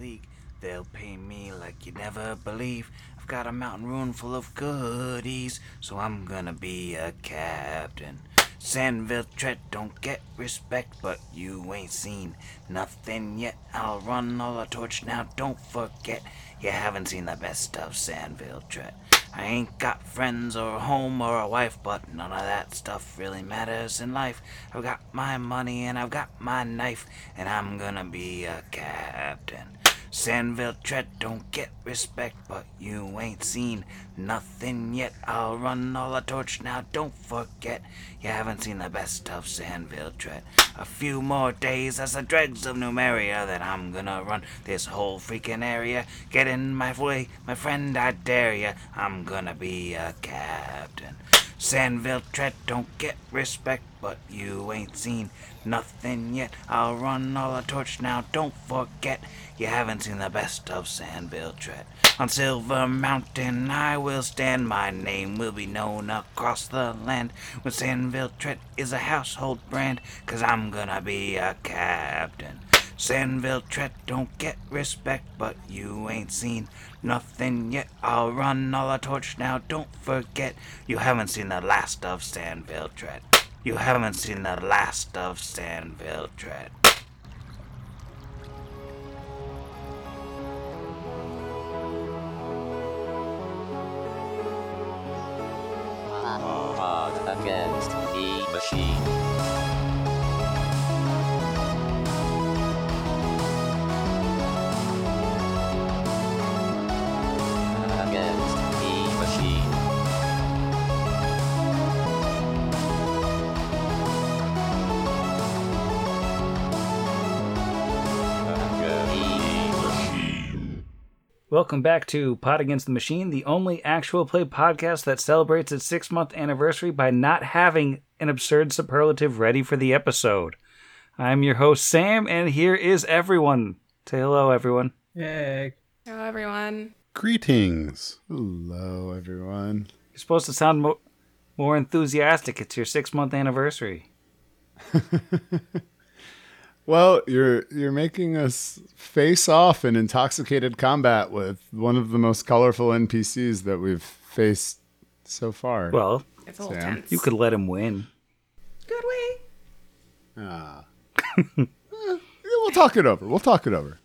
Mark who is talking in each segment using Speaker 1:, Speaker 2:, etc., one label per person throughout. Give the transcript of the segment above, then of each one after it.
Speaker 1: League. They'll pay me like you never believe. I've got a mountain room full of goodies, so I'm gonna be a captain. Sandville Tret don't get respect, but you ain't seen nothing yet. I'll run all the torch now, don't forget. You haven't seen the best of Sandville Tret. I ain't got friends or a home or a wife, but none of that stuff really matters in life. I've got my money and I've got my knife, and I'm gonna be a captain. Sandville Tret don't get respect, but you ain't seen nothing yet. I'll run all the torch now, don't forget. You haven't seen the best of Sanville Tret. A few more days as the dregs of Numeria, then I'm gonna run this whole freaking area. Get in my way, my friend, I dare ya. I'm gonna be a captain. Sandville Tret don't get respect, but you ain't seen nothing yet. I'll run all the torch now, don't forget. You haven't seen the best of Sandville Tret. On Silver Mountain I will stand, my name will be known across the land. When Sandville Tret is a household brand, cause I'm gonna be a captain. Sandville Tret don't get respect, but you ain't seen nothing yet. I'll run all the torch now, don't forget. You haven't seen the last of Sandville Tret. You haven't seen the last of Sandville Tret.
Speaker 2: Pod against the machine.
Speaker 3: Welcome back to Pod Against the Machine, the only actual play podcast that celebrates its six month anniversary by not having an absurd superlative ready for the episode. I'm your host, Sam, and here is everyone. Say hello, everyone.
Speaker 4: Yay.
Speaker 5: Hello, everyone.
Speaker 6: Greetings. Hello, everyone.
Speaker 3: You're supposed to sound mo- more enthusiastic. It's your six month anniversary.
Speaker 6: Well, you're you're making us face off in intoxicated combat with one of the most colorful NPCs that we've faced so far.
Speaker 3: Well,
Speaker 5: It's a little
Speaker 6: Sam.
Speaker 5: tense.
Speaker 3: you could let him win.
Speaker 5: Good way.
Speaker 6: ah. Eh, we'll talk it over. We'll talk it over.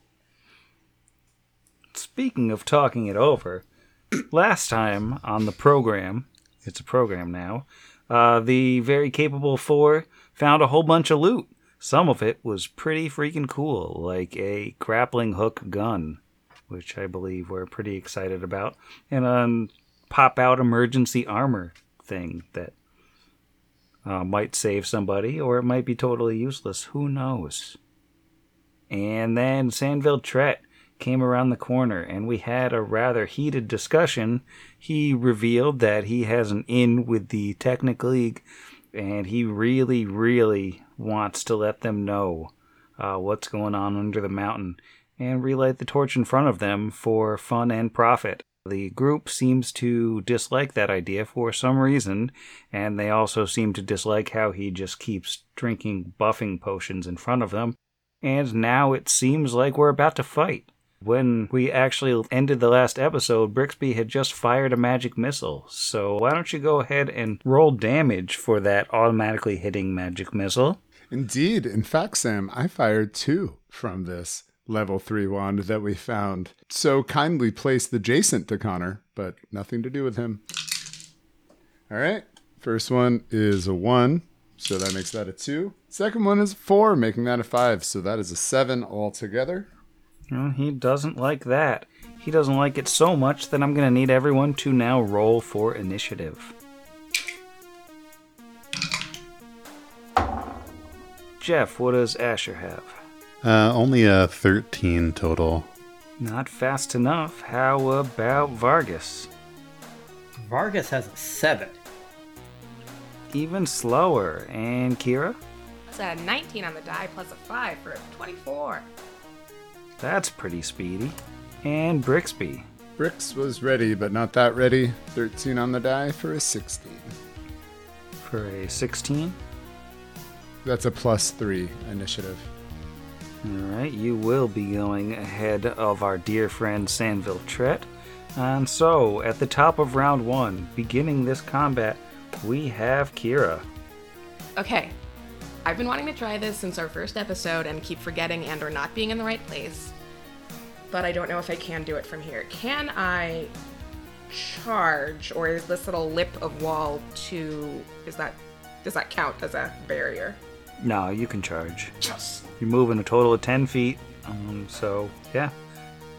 Speaker 3: Speaking of talking it over, last time on the program, it's a program now, uh, the very capable four found a whole bunch of loot. Some of it was pretty freaking cool, like a grappling hook gun, which I believe we're pretty excited about, and a pop out emergency armor thing that uh, might save somebody, or it might be totally useless. Who knows? And then Sandville Tret came around the corner and we had a rather heated discussion. He revealed that he has an in with the Technic League and he really, really wants to let them know uh, what's going on under the mountain and relight the torch in front of them for fun and profit. The group seems to dislike that idea for some reason, and they also seem to dislike how he just keeps drinking buffing potions in front of them. And now it seems like we're about to fight. When we actually ended the last episode, Brixby had just fired a magic missile. So why don't you go ahead and roll damage for that automatically hitting magic missile?
Speaker 6: Indeed. In fact, Sam, I fired two from this level three wand that we found so kindly placed adjacent to Khonnir, but nothing to do with him. All right. First one is a one, so that makes that a two. Second one is four, making that a five, so that is a seven altogether.
Speaker 3: Well, he doesn't like that. He doesn't like it so much that I'm going to need everyone to now roll for initiative. Jeff, what does Asher have?
Speaker 6: Uh, only a 13 total.
Speaker 3: Not fast enough. How about Vargas?
Speaker 4: Vargas has a seven.
Speaker 3: Even slower. And Kira?
Speaker 5: It's a 19 on the die plus a 5 for a 24.
Speaker 3: That's pretty speedy. And Brixby.
Speaker 6: Brix was ready, but not that ready. 13 on the die for a 16.
Speaker 3: For a 16.
Speaker 6: That's a plus three initiative.
Speaker 3: All right, you will be going ahead of our dear friend Sandville Tret. And so, at the top of round one, beginning this combat, we have Kira.
Speaker 5: Okay. I've been wanting to try this since our first episode and keep forgetting and or not being in the right place. But I don't know if I can do it from here. Can I charge or is this little lip of wall to is that does that count as a barrier?
Speaker 3: No, you can charge.
Speaker 5: Yes.
Speaker 3: You're moving a total of 10 feet, um, so yeah,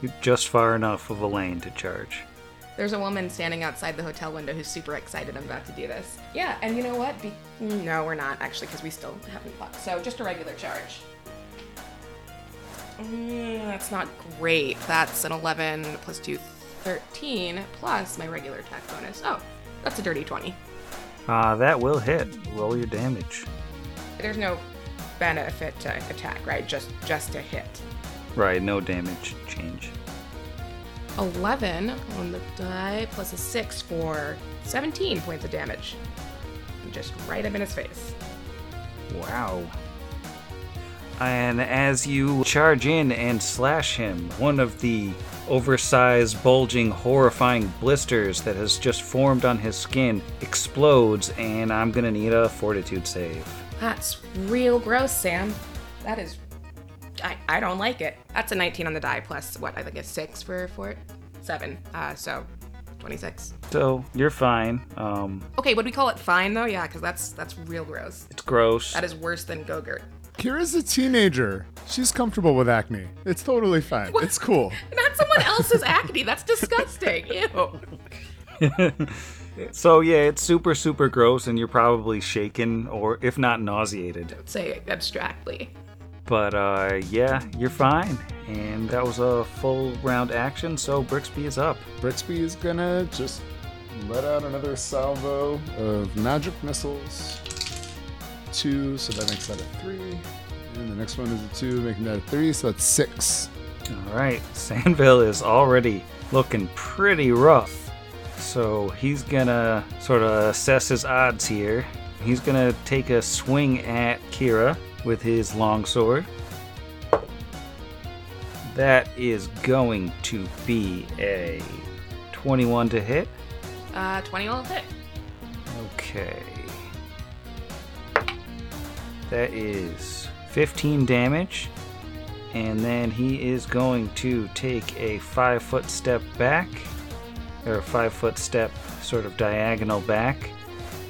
Speaker 3: you're just far enough of a lane to charge.
Speaker 5: There's a woman standing outside the hotel window who's super excited I'm about to do this. Yeah, and you know what? Be- no, we're not actually because we still haven't fought. So just a regular charge. Mm, that's not great. That's an 11 plus 2, 13 plus my regular attack bonus. Oh, that's a dirty 20.
Speaker 3: Uh, that will hit. Roll your damage.
Speaker 5: There's no benefit to attack, right? Just just to hit.
Speaker 3: Right, no damage change.
Speaker 5: 11 on the die plus a 6 for 17 points of damage. Just right up in his face.
Speaker 3: Wow. And as you charge in and slash him, one of the oversized, bulging, horrifying blisters that has just formed on his skin explodes, and I'm gonna need a fortitude save.
Speaker 5: That's real gross, Sam. That is. I, I don't like it. That's a 19 on the die plus what? I think a 6 for fort? 7. Uh, so 26.
Speaker 3: So you're fine. Um,
Speaker 5: Okay, would we call it fine though? Yeah, because that's that's real gross.
Speaker 3: it's gross.
Speaker 5: That is worse than Gogurt.
Speaker 6: Kira's a teenager. She's comfortable with acne. It's totally fine. It's cool.
Speaker 5: Not someone else's acne. That's disgusting. Ew.
Speaker 3: So yeah, it's super super gross, and you're probably shaken or if not nauseated.
Speaker 5: Say abstractly.
Speaker 3: But uh, yeah, you're fine. And that was a full round action. So Brixby is up.
Speaker 6: Brixby is gonna just let out another salvo of magic missiles. Two, so that makes that a three. And the next one is a two, making that a three, so that's six.
Speaker 3: All right, Sandville is already looking pretty rough. So he's gonna sort of assess his odds here. He's gonna take a swing at Kira with his longsword. That is going to be a 21 to hit.
Speaker 5: Uh, 20 will hit.
Speaker 3: Okay. That is 15 damage. And then he is going to take a five foot step back, or a five foot step sort of diagonal back.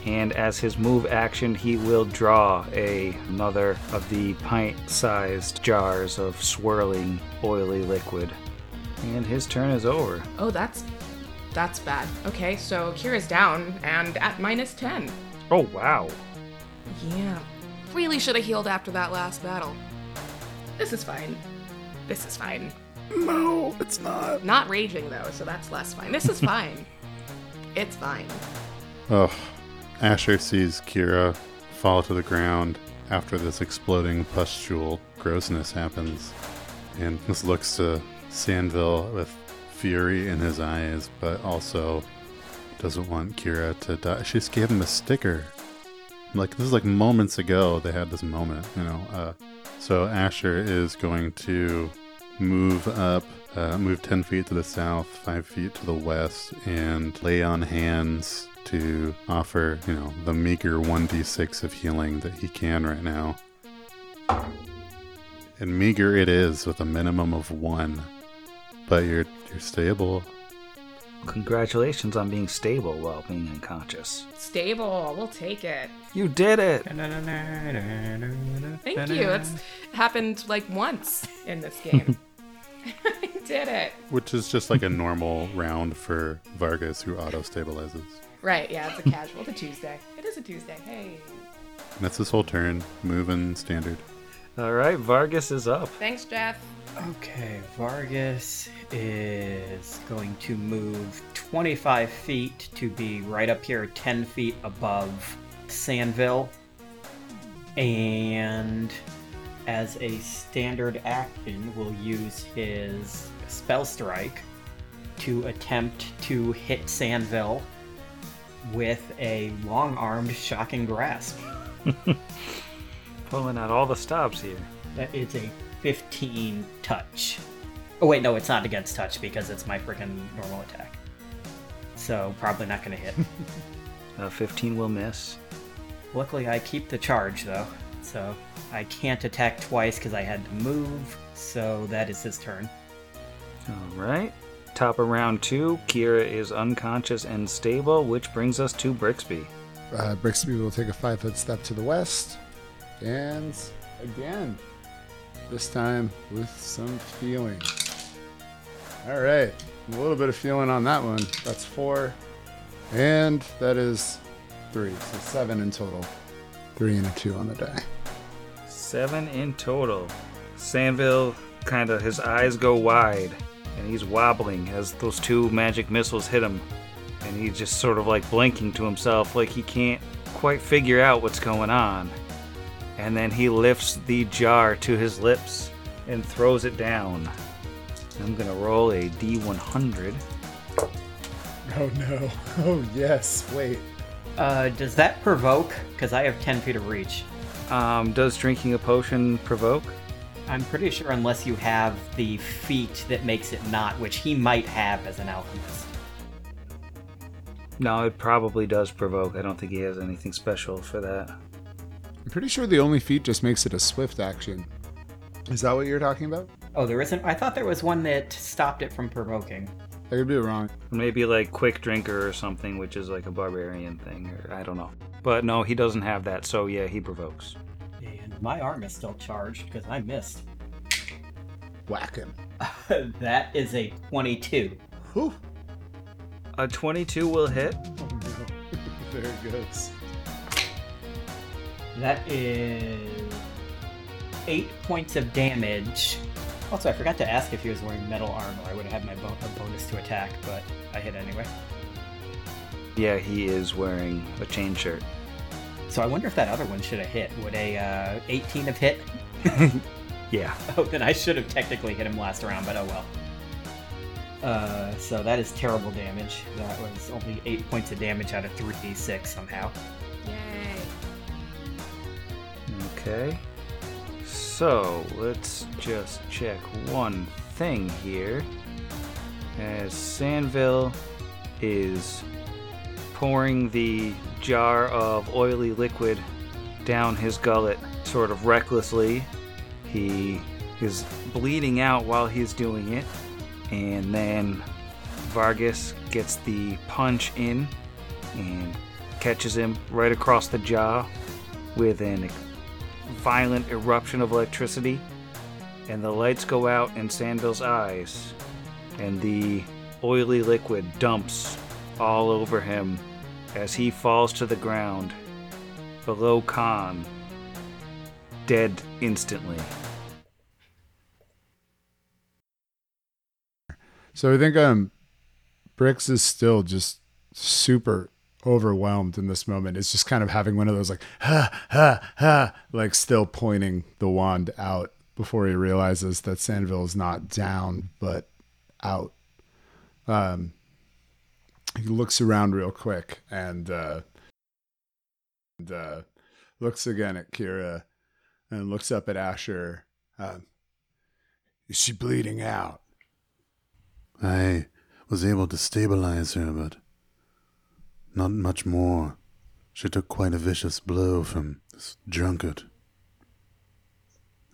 Speaker 3: And as his move action, he will draw a, another of the pint sized jars of swirling, oily liquid. And his turn is over.
Speaker 5: Oh, that's that's bad. Okay, so Kira's down and at minus 10.
Speaker 3: Oh, wow.
Speaker 5: Yeah. Really should have healed after that last battle. This is fine. This is fine.
Speaker 6: No, it's not.
Speaker 5: Not raging though, so that's less fine. This is fine. it's fine.
Speaker 7: Oh, Asher sees Kira fall to the ground after this exploding pustule grossness happens, and just looks to Sandville with fury in his eyes, but also doesn't want Kira to die. She just gave him a sticker. Like this is like moments ago they had this moment, you know. Uh, so Asher is going to move up, uh, move 10 feet to the south, 5 feet to the west, and lay on hands to offer, you know, the meager 1d6 of healing that he can right now. And meager it is with a minimum of 1. But you're you're stable.
Speaker 3: Congratulations on being stable while being unconscious.
Speaker 5: Stable, we'll take it.
Speaker 3: You did it!
Speaker 5: Thank you. It's happened like once in this game. I did it.
Speaker 7: Which is just like a normal round for Vargas who auto stabilizes.
Speaker 5: Right, yeah, it's a casual. It's a Tuesday. It is a Tuesday. Hey.
Speaker 7: That's his whole turn. Moving standard.
Speaker 3: Alright, Vargas is up.
Speaker 5: Thanks, Jeff.
Speaker 4: Okay, Vargas is going to move 25 feet to be right up here, 10 feet above Sandville. And as a standard action, will use his spell strike to attempt to hit Sandville with a long armed shocking grasp.
Speaker 3: Pulling out all the stops here.
Speaker 4: That is a 15 touch. Oh wait, no, it's not against touch because it's my freaking normal attack. So probably not gonna hit.
Speaker 3: Uh, 15 will miss.
Speaker 4: Luckily, I keep the charge though, so I can't attack twice because I had to move. So that is his turn.
Speaker 3: All right. Top of round two, Kira is unconscious and stable, which brings us to Brixby.
Speaker 6: Uh, Brixby will take a five foot step to the west. And again, this time with some feeling. All right, a little bit of feeling on that one. That's four. And that is three. So seven in total. Three and a two on the die.
Speaker 3: Seven in total. Sandville kind of, his eyes go wide, and he's wobbling as those two magic missiles hit him. And he's just sort of like blinking to himself, like he can't quite figure out what's going on. And then he lifts the jar to his lips and throws it down. I'm gonna roll a d100.
Speaker 6: Oh no. Oh yes. Wait.
Speaker 4: Uh, does that provoke? Because I have 10 feet of reach.
Speaker 3: Um, does drinking a potion provoke?
Speaker 4: I'm pretty sure unless you have the feat that makes it not, which he might have as an alchemist.
Speaker 3: No, it probably does provoke. I don't think he has anything special for that.
Speaker 6: I'm pretty sure the only feat just makes it a swift action. Is that what you're talking about?
Speaker 4: Oh, there isn't? I thought there was one that stopped it from provoking.
Speaker 6: I could be wrong.
Speaker 3: Maybe like quick drinker or something, which is like a barbarian thing, or I don't know. But no, he doesn't have that, so yeah, he provokes.
Speaker 4: And my arm is still charged because I missed.
Speaker 6: Whack him.
Speaker 4: that is a 22.
Speaker 6: Whew.
Speaker 3: A 22 will hit.
Speaker 6: Oh no. there it goes.
Speaker 4: That is eight points of damage. Also, I forgot to ask if he was wearing metal armor. I would have had my bo- a bonus to attack, but I hit anyway.
Speaker 3: Yeah, he is wearing a chain shirt.
Speaker 4: So I wonder if that other one should have hit. Would a uh, 18 have hit?
Speaker 3: Yeah.
Speaker 4: Oh, then I should have technically hit him last round, but oh well. Uh, so that is terrible damage. That was only 8 points of damage out of 3d6 somehow.
Speaker 5: Yay.
Speaker 3: Okay. So let's just check one thing here. As Sandville is pouring the jar of oily liquid down his gullet sort of recklessly, he is bleeding out while he's doing it. And then Vargas gets the punch in and catches him right across the jaw with an violent eruption of electricity, and the lights go out in Sandville's eyes, and the oily liquid dumps all over him as he falls to the ground below Khan, dead instantly.
Speaker 6: So I think um Bricks is still just super overwhelmed in this moment. is just kind of having one of those like ha ha ha like still pointing the wand out before he realizes that Sandville is not down but out. Um he looks around real quick and uh and uh looks again at Kira and looks up at Asher. Um, is she bleeding out?
Speaker 7: I was able to stabilize her, but not much more. She took quite a vicious blow from this drunkard.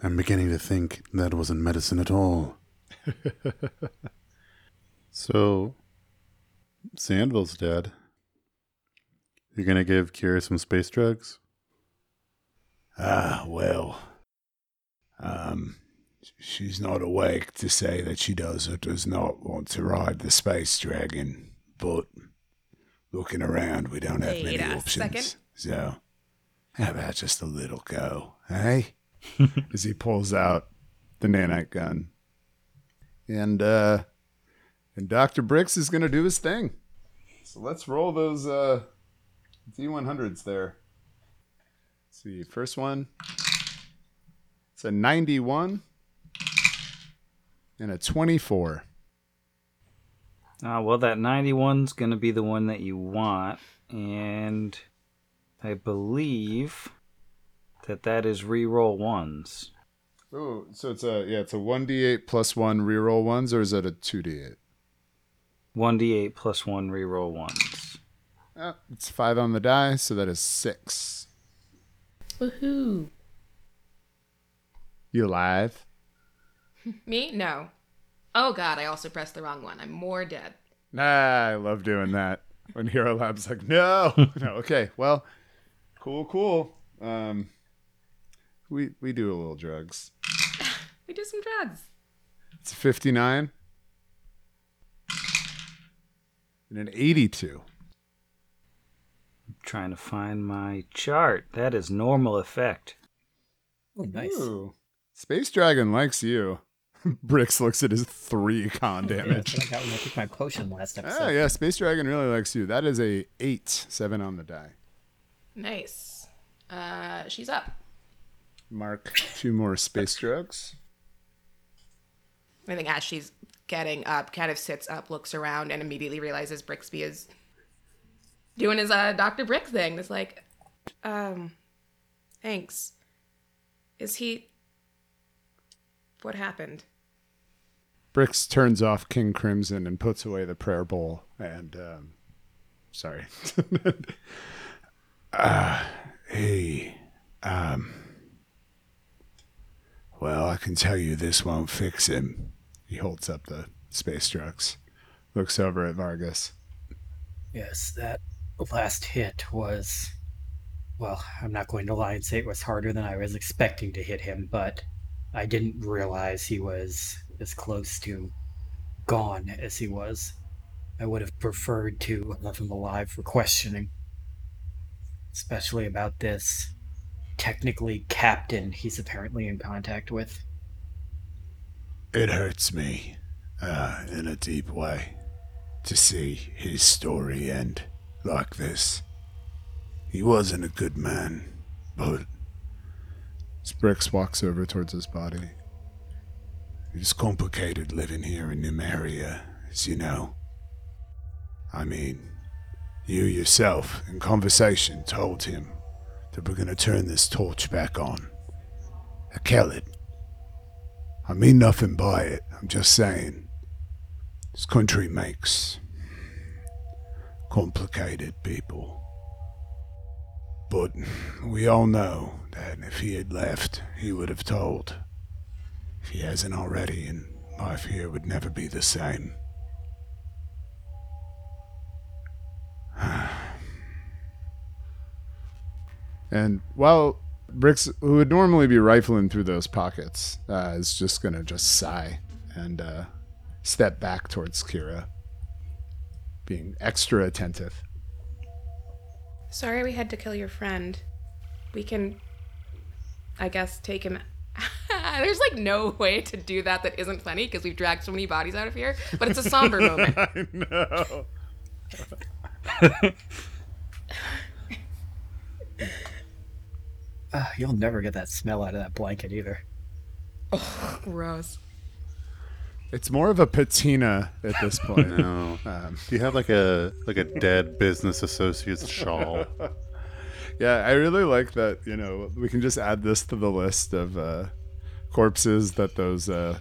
Speaker 7: I'm beginning to think that wasn't medicine at all. so, Sandville's dead. You're gonna give Kira some space drugs?
Speaker 6: Ah, well. Um, she's not awake to say that she does or does not want to ride the space dragon, but looking around, we don't have
Speaker 5: Wait
Speaker 6: many
Speaker 5: a
Speaker 6: options.
Speaker 5: second.
Speaker 6: So, how about just a little go, eh? As he pulls out the nanite gun. And, uh, and Dr. Brix is going to do his thing. So let's roll those, uh, D100s there. Let's see, first one. It's a 91 and a 24.
Speaker 3: Uh, well, that 91's going to be the one that you want, and I believe that that is re-roll ones.
Speaker 6: Oh, so it's a yeah, it's a one d eight plus one reroll ones, or is it a two d eight?
Speaker 3: 1d8 plus 1 reroll ones.
Speaker 6: Oh, it's five on the die, so that is six.
Speaker 5: Woohoo!
Speaker 6: You alive?
Speaker 5: Me? No. Oh god, I also pressed the wrong one. I'm more dead.
Speaker 6: Nah, I love doing that. When Hero Lab's like, no, no, okay, well, cool, cool. Um, we we do a little drugs.
Speaker 5: We do some drugs.
Speaker 6: It's fifty nine and an eighty two.
Speaker 3: trying to find my chart. That is normal effect.
Speaker 4: Oh, nice.
Speaker 6: Ooh, Space Dragon likes you. Bricks looks at his three con damage.
Speaker 4: that's what I got when I took my potion last episode.
Speaker 6: Ah, yeah, Space Dragon really likes you. That is a eight, seven on the die.
Speaker 5: Nice. Uh, she's up.
Speaker 6: Mark two more space drugs.
Speaker 5: I think as she's getting up, kind of sits up, looks around, and immediately realizes Brixby is doing his uh, Dr. Brick thing. It's like, um, thanks. Is he. What happened?
Speaker 6: Bricks turns off King Crimson and puts away the prayer bowl. And, um, sorry. uh, hey, um, well, I can tell you this won't fix him. He holds up the space drugs, looks over at Vargas.
Speaker 4: Yes, that last hit was. Well, I'm not going to lie and say it was harder than I was expecting to hit him, but I didn't realize he was as close to gone as he was. I would have preferred to have him alive for questioning. Especially about this Technic League captain he's apparently in contact with.
Speaker 6: It hurts me, uh, in a deep way, to see his story end like this. He wasn't a good man, but. Sprix walks over towards his body. It's complicated living here in Numeria, as you know. I mean, you yourself, in conversation, told him that we're gonna turn this torch back on. I kill it. I mean nothing by it. I'm just saying. This country makes complicated people. But we all know that if he had left, he would have told. If he hasn't already, and life here would never be the same. and while Bricks, who would normally be rifling through those pockets, uh, is just gonna just sigh and uh, step back towards Kira, being extra attentive.
Speaker 5: Sorry we had to kill your friend. We can, I guess, take him. There's like no way to do that that isn't funny because we've dragged so many bodies out of here, but it's a somber moment.
Speaker 6: I know.
Speaker 4: Uh, you'll never get that smell out of that blanket either.
Speaker 5: Gross.
Speaker 6: It's more of a patina at this point.
Speaker 7: No.
Speaker 6: Um,
Speaker 7: Do you have like a like a dead business associate's shawl?
Speaker 6: Yeah, I really like that. You know, we can just add this to the list of uh, corpses that those uh,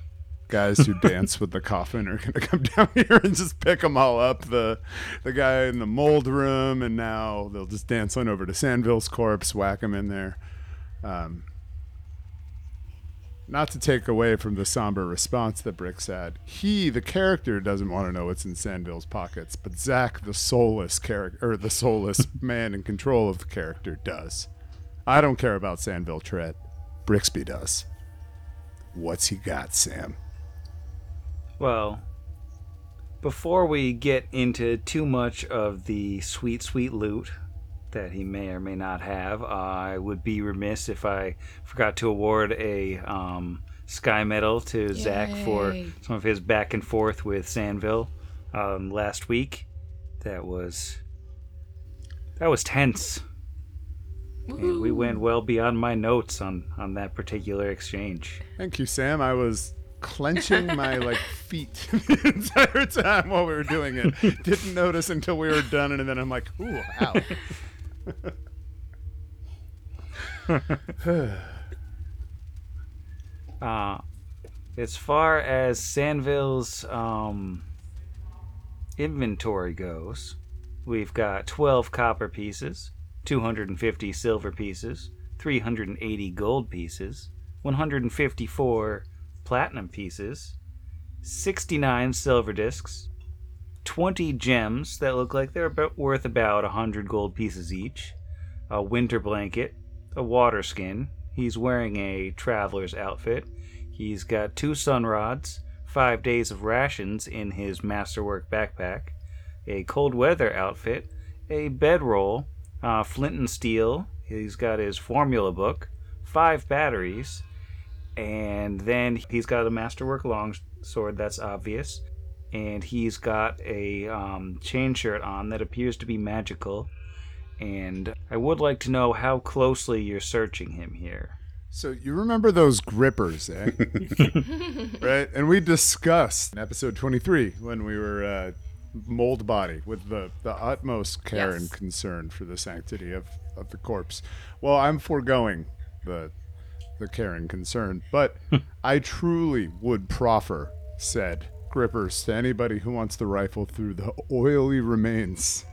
Speaker 6: guys who dance with the coffin are going to come down here and just pick them all up. The the guy in the mold room, and now they'll just dance on over to Sandville's corpse, whack him in there. Um, not to take away from the somber response that Bricks had, he, the character, doesn't want to know what's in Sandville's pockets, but Zach, the soulless character, or the soulless man in control of the character, does. I don't care about Sandville Tret. Brixby does. What's he got, Sam?
Speaker 3: Well, before we get into too much of the sweet, sweet loot that he may or may not have, I would be remiss if I forgot to award a um, Sky Medal to Zach for some of his back and forth with Sandville um, last week. That was that was tense. And we went well beyond my notes on on that particular exchange.
Speaker 6: Thank you, Sam. I was clenching my like feet the entire time while we were doing it. Didn't notice until we were done, and then I'm like, "Ooh, ow!"
Speaker 3: Uh, as far as Sanville's um, inventory goes, we've got 12 copper pieces, 250 silver pieces, 380 gold pieces, 154 platinum pieces, 69 silver discs, 20 gems that look like they're about worth about 100 gold pieces each, a winter blanket, a water skin. He's wearing a traveler's outfit. He's got two sun rods, five days of rations in his masterwork backpack, a cold weather outfit, a bedroll, uh, flint and steel. He's got his formula book, five batteries, and then he's got a masterwork longsword that's obvious and he's got a um, chain shirt on that appears to be magical and i would like to know how closely you're searching him here
Speaker 6: So you remember those grippers, eh? right? And we discussed in episode 23 when we were uh, mold body with the, the utmost care
Speaker 5: Yes.
Speaker 6: and concern for the sanctity of, of the corpse. Well, I'm foregoing the the care and concern, but I truly would proffer said grippers to anybody who wants to rifle through the oily remains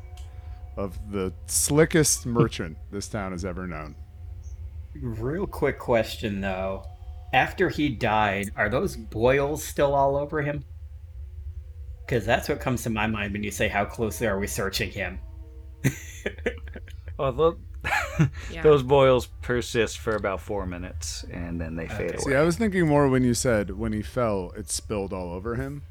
Speaker 6: of the slickest merchant this town has ever known.
Speaker 4: Real quick question though. After he died, are those boils still all over him? Because that's what comes to my mind when you say how closely are we searching him.
Speaker 3: oh tho-
Speaker 5: Yeah.
Speaker 3: those boils persist for about four minutes and then they fade
Speaker 4: Okay.
Speaker 3: away
Speaker 6: See, I was thinking more when you said when he fell, it spilled all over him.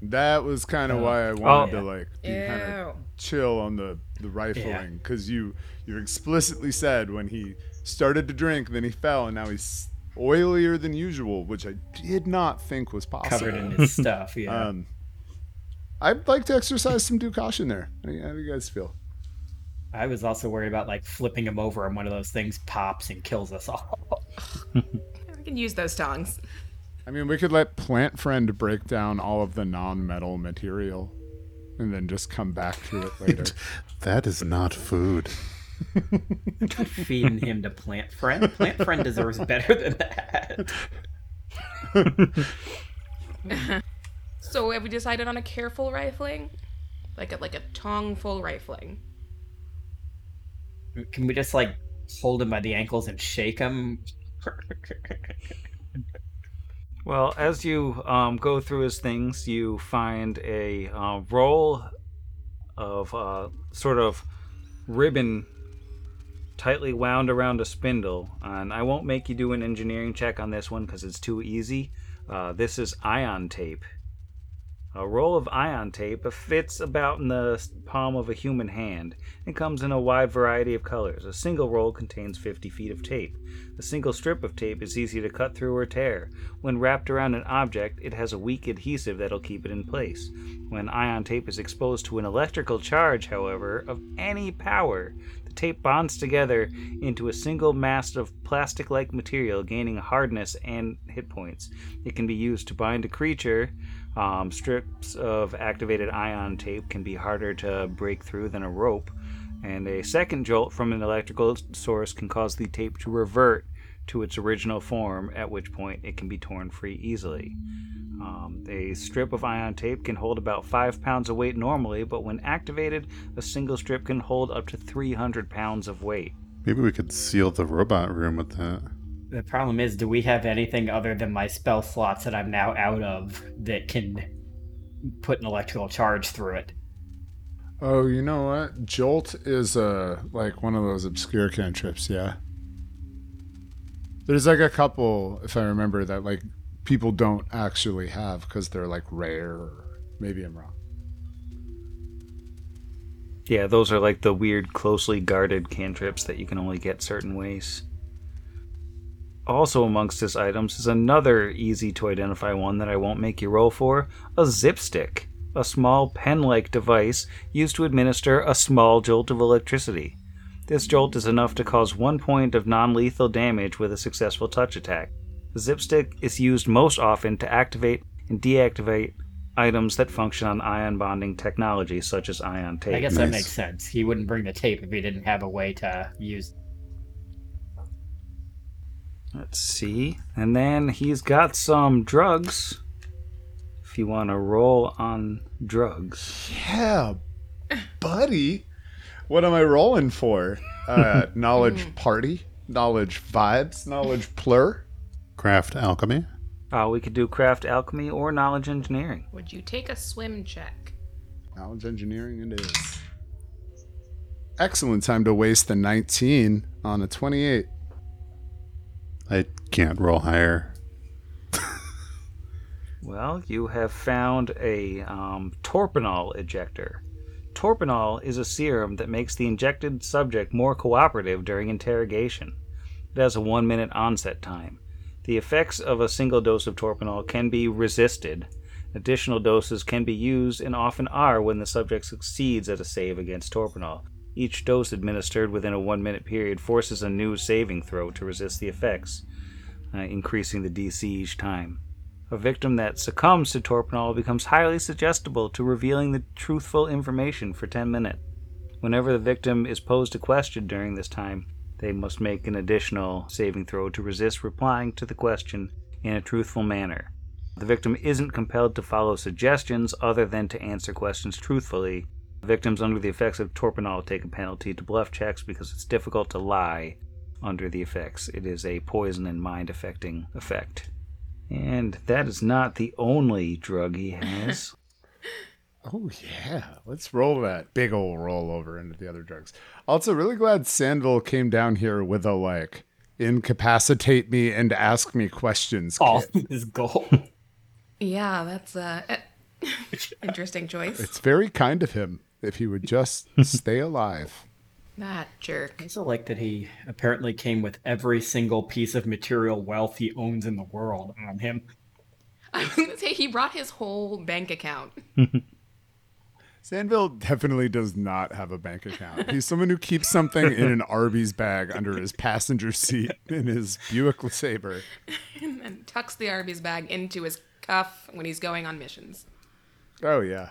Speaker 6: That was kind of
Speaker 4: Oh.
Speaker 6: why I wanted
Speaker 3: Oh.
Speaker 6: to like be kind of chill on the the rifling because you you explicitly said when he started to drink, then he fell, and now he's oilier than usual, which I did not think was possible.
Speaker 4: Covered in his stuff, yeah.
Speaker 6: Um, I'd like to exercise some due caution there. How do you- how do you guys feel?
Speaker 4: I was also worried about like flipping him over and one of those things pops and kills us all.
Speaker 5: we can use those tongs.
Speaker 6: I mean, we could let Plant Friend break down all of the non-metal material, and then just come back to it later.
Speaker 7: That is not food.
Speaker 4: Feeding him to Plant Friend. Plant Friend deserves better than that.
Speaker 5: So have we decided on a careful rifling? Like a like a tongful rifling.
Speaker 4: Can we just like hold him by the ankles and shake him?
Speaker 3: Well, as you um, go through his things, you find a uh, roll of uh, sort of ribbon tightly wound around a spindle. And I won't make you do an engineering check on this one because it's too easy. Uh, this is ion tape. A roll of ion tape fits about in the palm of a human hand and comes in a wide variety of colors. A single roll contains 50 feet of tape. A single strip of tape is easy to cut through or tear. When wrapped around an object, it has a weak adhesive that'll keep it in place. When ion tape is exposed to an electrical charge, however, of any power, the tape bonds together into a single mass of plastic like material, gaining hardness and hit points. It can be used to bind a creature. Um, strips of activated ion tape can be harder to break through than a rope, and a second jolt from an electrical source can cause the tape to revert to its original form, at which point it can be torn free easily. Um, a strip of ion tape can hold about 5 pounds of weight normally, but when activated, a single strip can hold up to 300 pounds of weight.
Speaker 7: Maybe we could seal the robot room with that.
Speaker 4: The problem is, do we have anything other than my spell slots that I'm now out of that can put an electrical charge through it?
Speaker 6: oh, you know what? Jolt is uh like one of those obscure cantrips. Yeah. There's like a couple, if I remember, that like people don't actually have because they're like rare. Or maybe I'm wrong.
Speaker 3: Yeah, those are like the weird, closely guarded cantrips that you can only get certain ways. Also, amongst his items is another easy to identify one that I won't make you roll for a zip stick, a small pen like device used to administer a small jolt of electricity. This jolt is enough to cause one point of non lethal damage with a successful touch attack. The zip stick is used most often to activate and deactivate items that function on ion bonding technology, such as ion tape.
Speaker 4: I guess that
Speaker 7: Nice.
Speaker 4: makes sense. He wouldn't bring the tape if he didn't have a way to use.
Speaker 3: Let's see. And then he's got some drugs. If you want to roll on drugs.
Speaker 6: Yeah, buddy. What am I rolling for? Uh, knowledge party, knowledge vibes, knowledge plur.
Speaker 7: Craft alchemy.
Speaker 3: Uh, we could do craft alchemy or knowledge engineering.
Speaker 5: Would you take a swim check?
Speaker 6: Knowledge engineering it is. Excellent time to waste the 19 on a 28.
Speaker 7: I can't roll higher.
Speaker 3: Well, you have found a um, ejector. Torpinol is a serum that makes the injected subject more cooperative during interrogation. It has a one minute onset time. The effects of a single dose of torpinol can be resisted. Additional doses can be used and often are when the subject succeeds at a save against torpinol. Each dose administered within a one minute period forces a new saving throw to resist the effects, uh, increasing the DC each time. A victim that succumbs to torpinol becomes highly suggestible to revealing the truthful information for 10 minutes. Whenever the victim is posed a question during this time, they must make an additional saving throw to resist replying to the question in a truthful manner. The victim isn't compelled to follow suggestions other than to answer questions truthfully. Victims under the effects of torpinol take a penalty to bluff checks because it's difficult to lie under the effects. It is a poison and mind affecting effect. And that is not the only drug he has.
Speaker 6: Oh yeah, let's roll that big old roll over into the other drugs. Also, really glad Sandville came down here with a like incapacitate me and ask me questions.
Speaker 4: All
Speaker 6: kit.
Speaker 4: his goal.
Speaker 5: Yeah, that's uh, a interesting choice.
Speaker 6: It's very kind of him if he would just stay alive.
Speaker 5: That jerk.
Speaker 4: I also like that he apparently came with every single piece of material wealth he owns in the world on him.
Speaker 5: I was gonna say he brought his whole bank account.
Speaker 6: Sandville definitely does not have a bank account. He's someone who keeps something in an Arby's bag under his passenger seat in his Buick LeSabre.
Speaker 5: and tucks the Arby's bag into his cuff when he's going on missions.
Speaker 6: Oh yeah.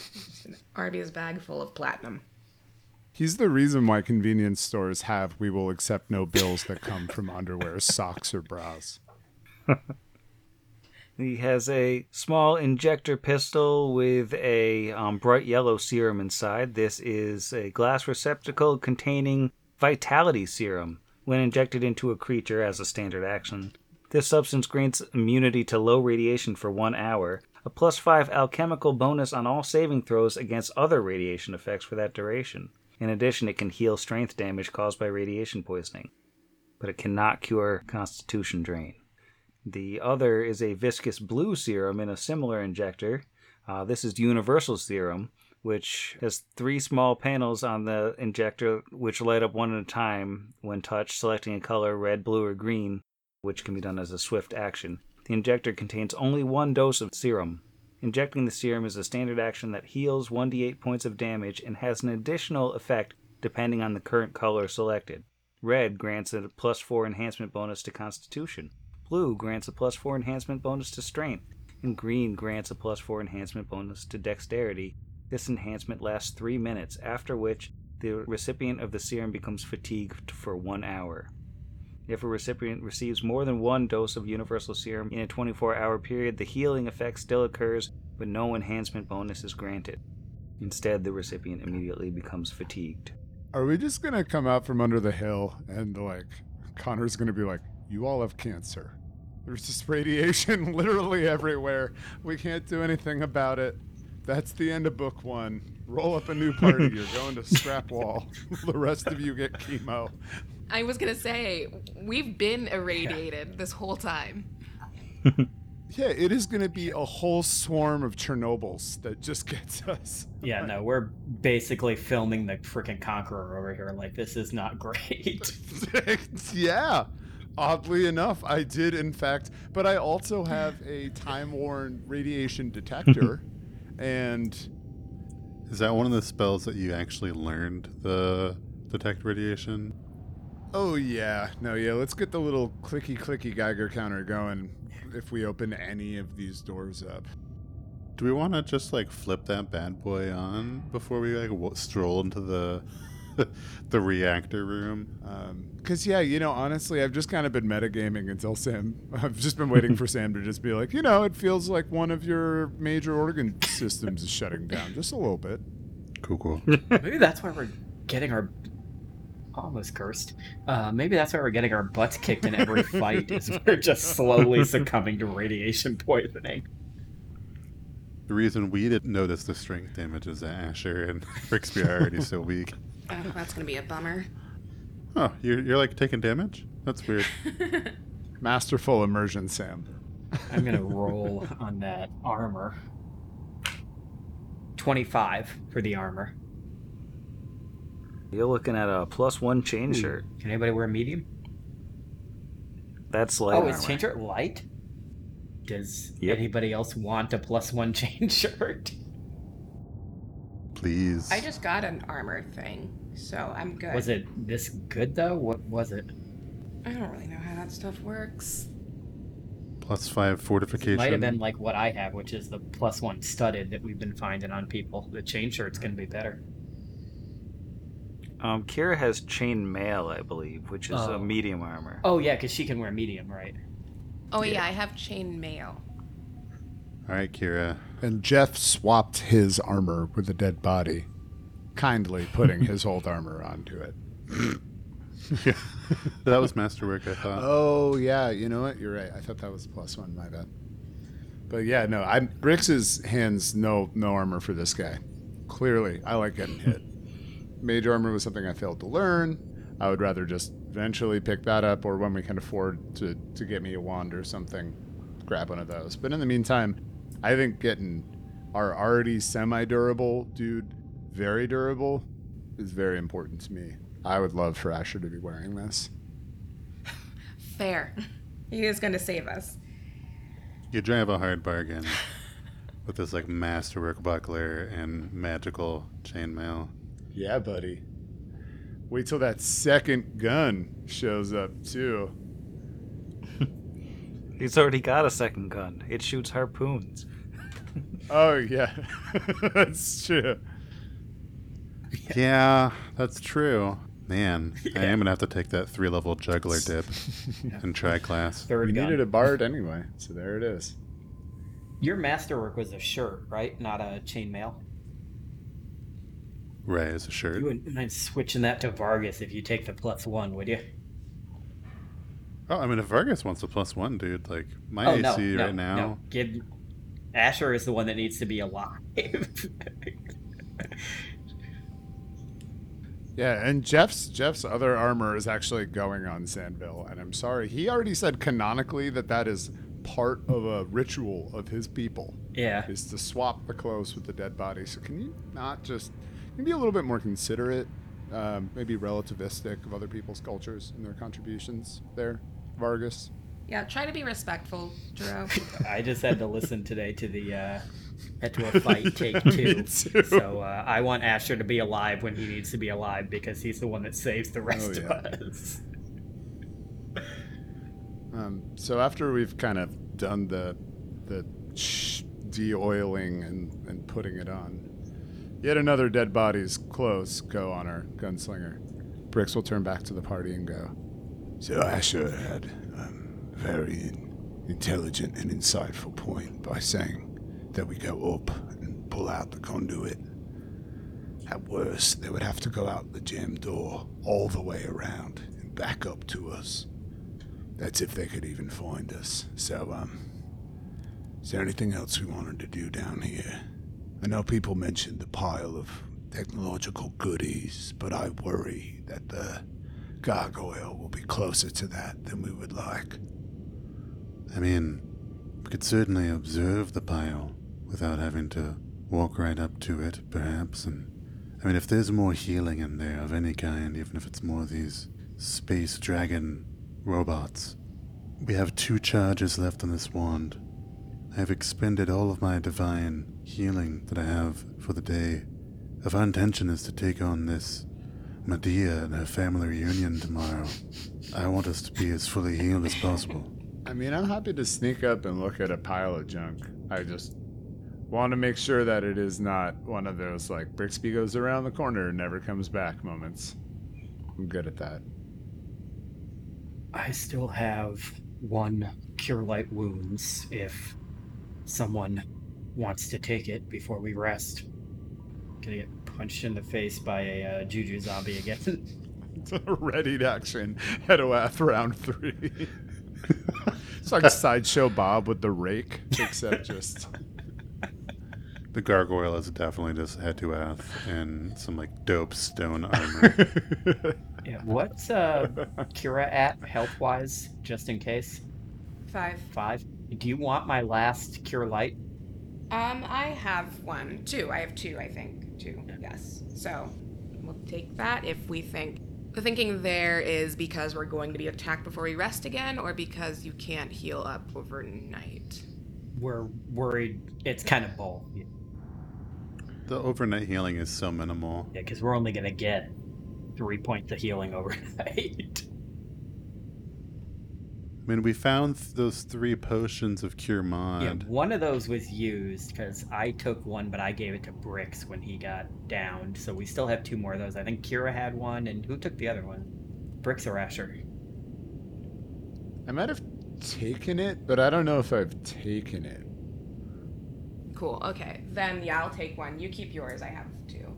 Speaker 5: Arby's bag full of platinum.
Speaker 6: He's the reason why convenience stores have we will accept no bills that come from underwear, socks, or bras.
Speaker 3: He has a small injector pistol with a um, bright yellow serum inside. This is a glass receptacle containing vitality serum. When injected into a creature as a standard action, this substance grants immunity to low radiation for one hour, a plus five alchemical bonus on all saving throws against other radiation effects for that duration. In addition, it can heal strength damage caused by radiation poisoning, but it cannot cure constitution drain. The other is a viscous blue serum in a similar injector. Uh, this is universal serum, which has three small panels on the injector which light up one at a time when touched, selecting a color red, blue, or green, which can be done as a swift action. The injector contains only one dose of serum. Injecting the serum is a standard action that heals 1d8 points of damage and has an additional effect depending on the current color selected. Red grants a plus 4 enhancement bonus to Constitution. Blue grants a plus 4 enhancement bonus to Strength. And green grants a plus 4 enhancement bonus to Dexterity. This enhancement lasts 3 minutes, after which the recipient of the serum becomes fatigued for 1 hour. If a recipient receives more than one dose of universal serum in a 24 hour period, the healing effect still occurs, but no enhancement bonus is granted. Instead, the recipient immediately becomes fatigued.
Speaker 6: Are we just gonna come out from under the hill and like Khonnir's gonna be like, "You all have cancer. There's just radiation literally everywhere. We can't do anything about it." That's the end of book one. Roll up a new party. You're going to scrap wall. the rest of you get chemo.
Speaker 5: I was gonna say, we've been irradiated this whole time.
Speaker 6: Yeah, it is going to be a whole swarm of Chernobyls that just gets us.
Speaker 4: Yeah, no, we're basically filming the freaking Conqueror over here. Like, this is not great.
Speaker 6: yeah. Oddly enough, I did, in fact, but I also have a time worn radiation detector. and
Speaker 7: Is that one of the spells that you actually learned? The detect radiation.
Speaker 6: Oh, yeah. No, yeah, let's get the little clicky clicky Geiger counter going if we open any of these doors up.
Speaker 7: Do we want to just like flip that bad boy on before we like w- stroll into the the reactor room.
Speaker 6: Um, because, yeah, you know, honestly, I've just kind of been metagaming until Sam. I've just been waiting for Sam to just be like, you know, it feels like one of your major organ systems is shutting down just a little bit.
Speaker 7: Cool, cool.
Speaker 4: Maybe that's why we're getting our almost cursed. Uh, maybe that's why we're getting our butts kicked in every fight. Is we're just slowly succumbing to radiation poisoning.
Speaker 7: the reason we didn't notice the strength damage is that Asher and Brixby are already so weak.
Speaker 5: Oh, that's gonna be a bummer.
Speaker 7: Oh, you're, you're like taking damage? That's weird.
Speaker 6: Masterful immersion, Sam.
Speaker 4: I'm gonna roll on that armor. Twenty-five for the armor.
Speaker 3: You're looking at a plus one chain
Speaker 4: Hmm.
Speaker 3: shirt.
Speaker 4: Can anybody wear a medium?
Speaker 3: That's light
Speaker 4: oh,
Speaker 3: armor.
Speaker 4: is chain shirt light? Does
Speaker 3: Yep.
Speaker 4: anybody else want a plus one chain shirt?
Speaker 7: Please.
Speaker 5: I just got an armor thing, so I'm good.
Speaker 4: Was it this good though? What was it?
Speaker 5: I don't really know how that stuff works.
Speaker 7: Plus five fortification.
Speaker 4: It might have been like what I have, which is the plus one studded that we've been finding on people. The chain shirt's gonna be better.
Speaker 3: Um, Kira has chain mail, I believe, which is
Speaker 4: Oh.
Speaker 3: a medium armor.
Speaker 4: Oh yeah, because she can wear medium, right?
Speaker 5: Oh yeah, I have chain mail.
Speaker 7: All right, Kira.
Speaker 6: And Jeff swapped his armor with a dead body, kindly putting his old armor onto it. Yeah.
Speaker 7: That was masterwork, I thought.
Speaker 6: Oh yeah, you know what? You're right. I thought that was plus one. My bad. But yeah, no. I'm Brix's hands no no armor for this guy. Clearly, I like getting hit. Mage armor was something I failed to learn. I would rather just eventually pick that up, or when we can afford to to get me a wand or something, grab one of those. But in the meantime, I think getting our already semi-durable dude very durable is very important to me. I would love for Asher to be wearing this.
Speaker 5: Fair. He is gonna save us.
Speaker 7: You drive a hard bargain with this like masterwork buckler and magical chainmail.
Speaker 6: Yeah, buddy. Wait till that second gun shows up too.
Speaker 3: He's already got a second gun. It shoots harpoons.
Speaker 6: Oh yeah, that's true.
Speaker 7: Yeah, that's true. Man, I am gonna have to take that three level juggler dip and try class.
Speaker 4: Third
Speaker 6: We
Speaker 4: gun.
Speaker 6: needed a bard anyway, so there it is.
Speaker 4: Your masterwork was a shirt, right? Not a chainmail.
Speaker 7: Ray is a shirt.
Speaker 4: You wouldn't mind switching that to Vargas if you take the plus one, would you?
Speaker 7: Oh, I mean, if Vargas wants a plus one, dude, like my
Speaker 4: oh
Speaker 7: AC
Speaker 4: no, no,
Speaker 7: right now.
Speaker 4: no. Give Asher is the one that needs to be alive.
Speaker 6: Yeah, and Jeff's Jeff's other armor is actually going on Sandville, and I'm sorry, he already said canonically that that is part of a ritual of his people
Speaker 4: yeah.
Speaker 6: is to swap the clothes with the dead body. So can you not just can you be a little bit more considerate, um, maybe relativistic of other people's cultures and their contributions there, Vargas?
Speaker 5: Yeah, try to be respectful, Drew.
Speaker 4: I just had to listen today to the uh, to a Fight Take Two. So uh, I want Asher to be alive when he needs to be alive because he's the one that saves the rest
Speaker 6: Oh,
Speaker 4: of us.
Speaker 6: Um, so after we've kind of done the the sh- de-oiling and, and putting it on, yet another dead body's clothes go on our gunslinger. Brix will turn back to the party and go. So Asher had um, a very intelligent and insightful point by saying that we go up and pull out the conduit. At worst, they would have to go out the jam door all the way around and back up to us. That's if they could even find us. So, um, is there anything else we wanted to do down here? I know people mentioned the pile of technological goodies, but I worry that the gargoyle will be closer to that than we would like.
Speaker 7: I mean, we could certainly observe the pile without having to walk right up to it, perhaps. And I mean, if there's more healing in there of any kind, even if it's more of these space dragon robots, we have two charges left on this wand. I have expended all of my divine healing that I have for the day. If our intention is to take on this Medea and her family reunion tomorrow, I want us to be as fully healed as possible.
Speaker 6: I mean, I'm happy to sneak up and look at a pile of junk. I just Want to make sure that it is not one of those like Brixby goes around the corner and never comes back moments. I'm good at that.
Speaker 4: I still have one cure light wounds if someone wants to take it before we rest. Gonna get punched in the face by a uh, juju zombie again.
Speaker 6: Ready to action. Hetuath round three. it's like a Sideshow Bob with the rake, except just.
Speaker 7: The gargoyle is definitely just Hetuath and some like dope stone armor.
Speaker 4: yeah, what's uh, Kira at health wise, just in case?
Speaker 5: Five.
Speaker 4: Five. Do you want my last cure light?
Speaker 5: Um, I have one. Two. I have two, I think. Two. Yes. So we'll take that if we think. The thinking there is because we're going to be attacked before we rest again, or because you can't heal up overnight.
Speaker 4: We're worried. It's kind of both.
Speaker 7: the overnight healing is so minimal.
Speaker 4: Yeah, because we're only gonna get three points of healing overnight.
Speaker 7: I mean, we found th- those three potions of cure mod.
Speaker 4: yeah, one of those was used because I took one, but I gave it to Brix when he got downed. So we still have two more of those. I think Kira had one, and who took the other one? Brix or Asher?
Speaker 6: I might have taken it, but I don't know if I've taken it.
Speaker 5: Cool. Okay. Then yeah, I'll take one. You keep yours. I have two.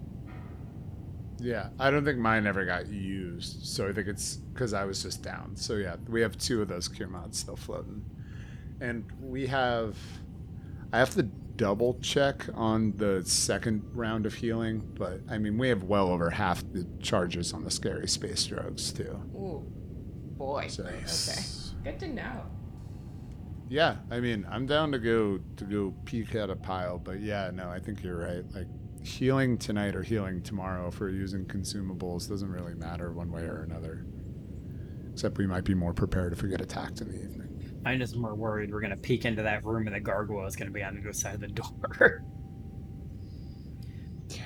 Speaker 6: Yeah, I don't think mine ever got used, so I think it's because I was just down. So yeah, we have two of those cure mods still floating, and we have. I have to double check on the second round of healing, but I mean we have well over half the charges on the scary space drugs too.
Speaker 5: Ooh, boy.
Speaker 6: So
Speaker 5: Okay. Good to know.
Speaker 6: yeah, I mean I'm down to go to go peek at a pile, but yeah, no, I think you're right. Like healing tonight or healing tomorrow if we're using consumables doesn't really matter one way or another. Except we might be more prepared if we get attacked in the evening.
Speaker 4: I'm just more worried we're gonna peek into that room and the gargoyle is gonna be on the other side of the door.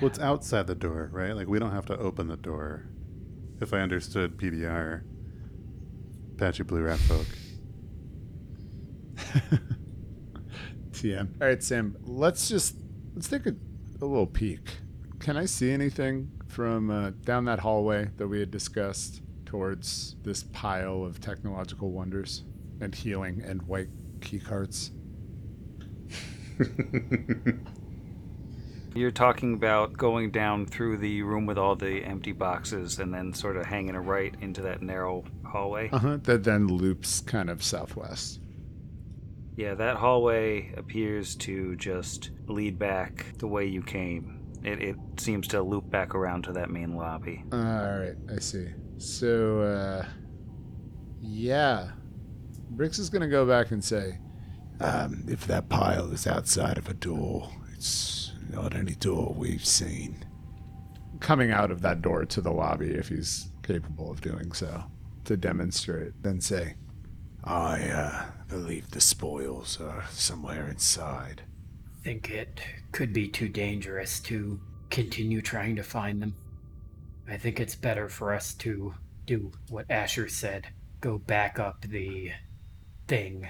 Speaker 7: Well, it's outside the door, right? Like, we don't have to open the door. If I understood PBR. Patchy Blue Rat Folk.
Speaker 6: TM. All right, Sam. Let's just let's take a, a little peek. Can I see anything from uh, down that hallway that we had discussed towards this pile of technological wonders and healing and white key cards?
Speaker 3: You're talking about going down through the room with all the empty boxes and then sort of hanging a right into that narrow hallway.
Speaker 6: Uh huh. That then loops kind of southwest.
Speaker 3: Yeah, that hallway appears to just lead back the way you came. It, it seems to loop back around to that main lobby.
Speaker 6: All right, I see. So, uh, yeah, Brix is gonna go back and say, um, if that pile is outside of a door, it's not any door we've seen. Coming out of that door to the lobby, if he's capable of doing so, to demonstrate, then say, I uh, believe the spoils are somewhere inside.
Speaker 4: think it could be too dangerous to continue trying to find them. I think it's better for us to do what Asher said go back up the thing,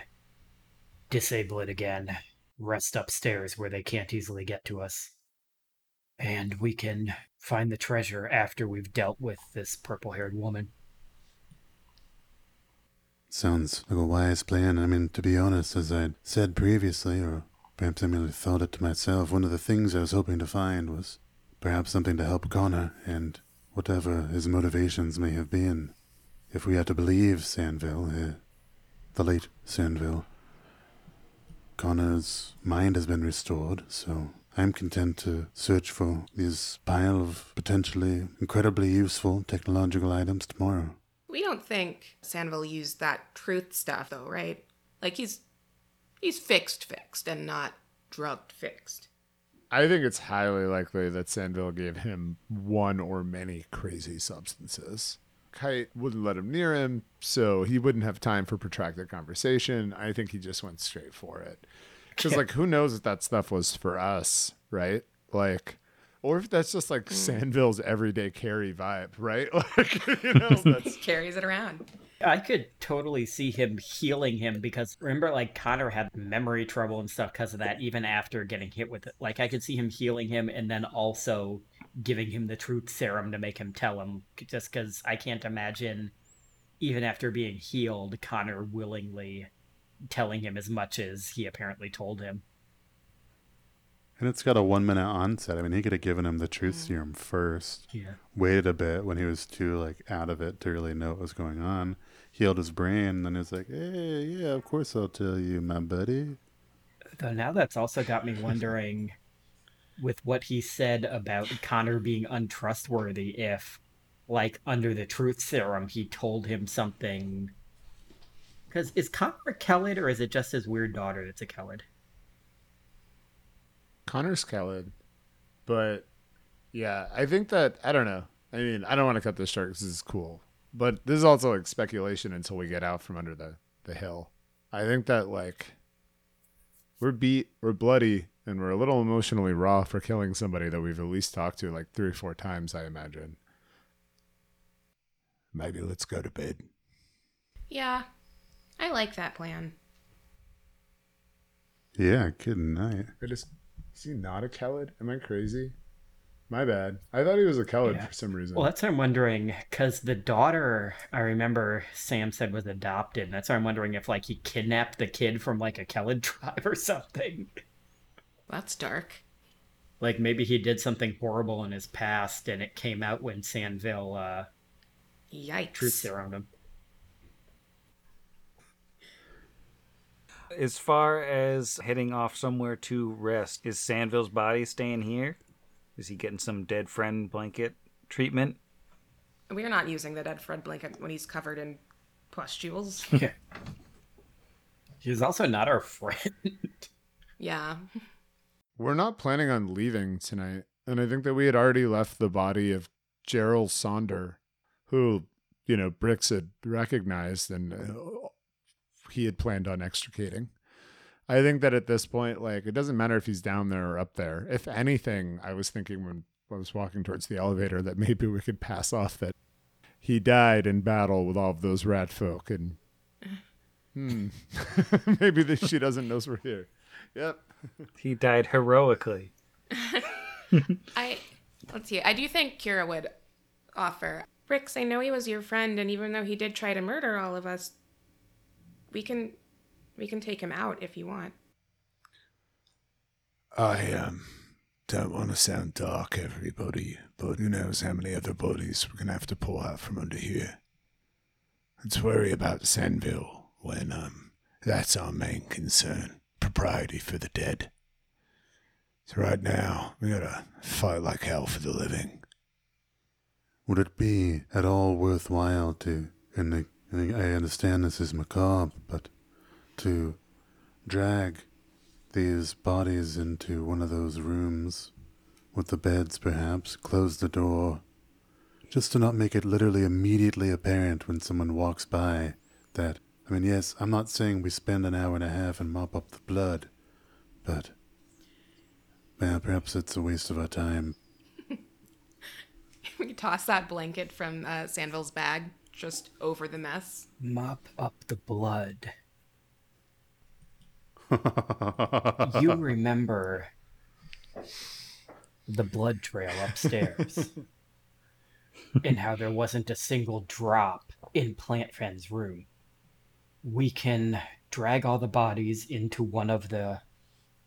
Speaker 4: disable it again, rest upstairs where they can't easily get to us. And we can find the treasure after we've dealt with this purple haired woman.
Speaker 7: Sounds like a wise plan. I mean, to be honest, as I'd said previously, or perhaps I merely thought it to myself, one of the things I was hoping to find was perhaps something to help Khonnir, and whatever his motivations may have been. If we are to believe Sandville, uh, the late Sandville, Khonnir's mind has been restored, so I'm content to search for this pile of potentially incredibly useful technological items tomorrow.
Speaker 5: We don't think Sandville used that truth stuff, though, right? Like he's he's fixed, fixed, and not drugged, fixed.
Speaker 6: I think it's highly likely that Sandville gave him one or many crazy substances. Kite wouldn't let him near him, so he wouldn't have time for protracted conversation. I think he just went straight for it. Because, like, who knows if that stuff was for us, right? Like, Or if that's just like hmm. Sandville's everyday carry vibe, right? Like, you know, that's
Speaker 5: Carries it around.
Speaker 4: I could totally see him healing him because remember, like Khonnir had memory trouble and stuff because of that, even after getting hit with it. Like I could see him healing him and then also giving him the truth serum to make him tell him. Just because I can't imagine, even after being healed, Khonnir willingly telling him as much as he apparently told him.
Speaker 7: And it's got a one minute onset. I mean, he could have given him the truth serum first,
Speaker 4: Yeah.
Speaker 7: waited a bit when he was too like out of it to really know what was going on, healed his brain, and then he's like, "Hey, yeah, of course I'll tell you, my buddy."
Speaker 4: Though now that's also got me wondering with what he said about Khonnir being untrustworthy if like under the truth serum he told him something because is Khonnir a Kellid or is it just his weird daughter that's a Kellid?
Speaker 6: Khonnir's Kellid. But yeah, I think that I don't know. I mean, I don't want to cut this short because this is cool, but this is also like speculation until we get out from under the the hill. I think that like we're beat, we're bloody, and we're a little emotionally raw for killing somebody that we've at least talked to like three or four times. I imagine. Maybe let's go to bed.
Speaker 5: Yeah, I like that plan.
Speaker 7: Yeah, good night.
Speaker 6: I just is he not a Kellid? Am I crazy? My bad. I thought he was a Kellid
Speaker 4: Yeah.
Speaker 6: for some reason.
Speaker 4: Well, that's what I'm wondering because the daughter I remember Sam said was adopted. And that's why I'm wondering if like he kidnapped the kid from like a Kellid tribe or something.
Speaker 5: That's dark.
Speaker 4: Like maybe he did something horrible in his past and it came out when Sandville uh,
Speaker 5: Yikes.
Speaker 4: truth serumed him.
Speaker 3: As far as heading off somewhere to rest, is Sandville's body staying here? Is he getting some dead friend blanket treatment?
Speaker 5: We are not using the dead friend blanket when he's covered in pustules.
Speaker 4: Yeah. He's also not our friend.
Speaker 5: yeah.
Speaker 6: We're not planning on leaving tonight, and I think that we had already left the body of Gerald Sonder, who, you know, Brix had recognized and uh, he had planned on extricating. I think that at this point, like, it doesn't matter if he's down there or up there. If anything, I was thinking when I was walking towards the elevator that maybe we could pass off that he died in battle with all of those rat folk, and hmm, maybe that she doesn't know we're here. Yep.
Speaker 3: He died heroically.
Speaker 5: I let's see. I do think Kira would offer. Brix, I know he was your friend, and even though he did try to murder all of us, we can we can take him out if you want.
Speaker 6: I um don't want to sound dark, everybody, but who knows how many other bodies we're gonna have to pull out from under here. Let's worry about Sandville when um that's our main concern. Propriety for the dead. So right now we gotta fight like hell for the living.
Speaker 7: Would it be at all worthwhile to, and I, I understand this is macabre, but to drag these bodies into one of those rooms with the beds, perhaps, close the door, just to not make it literally immediately apparent when someone walks by that, I mean, yes, I'm not saying we spend an hour and a half and mop up the blood, but, well, perhaps it's a waste of our time.
Speaker 5: we toss that blanket from uh, Sandville's bag just over the mess.
Speaker 4: Mop up the blood. you remember the blood trail upstairs and how there wasn't a single drop in Plant Friend's room. We can drag all the bodies into one of the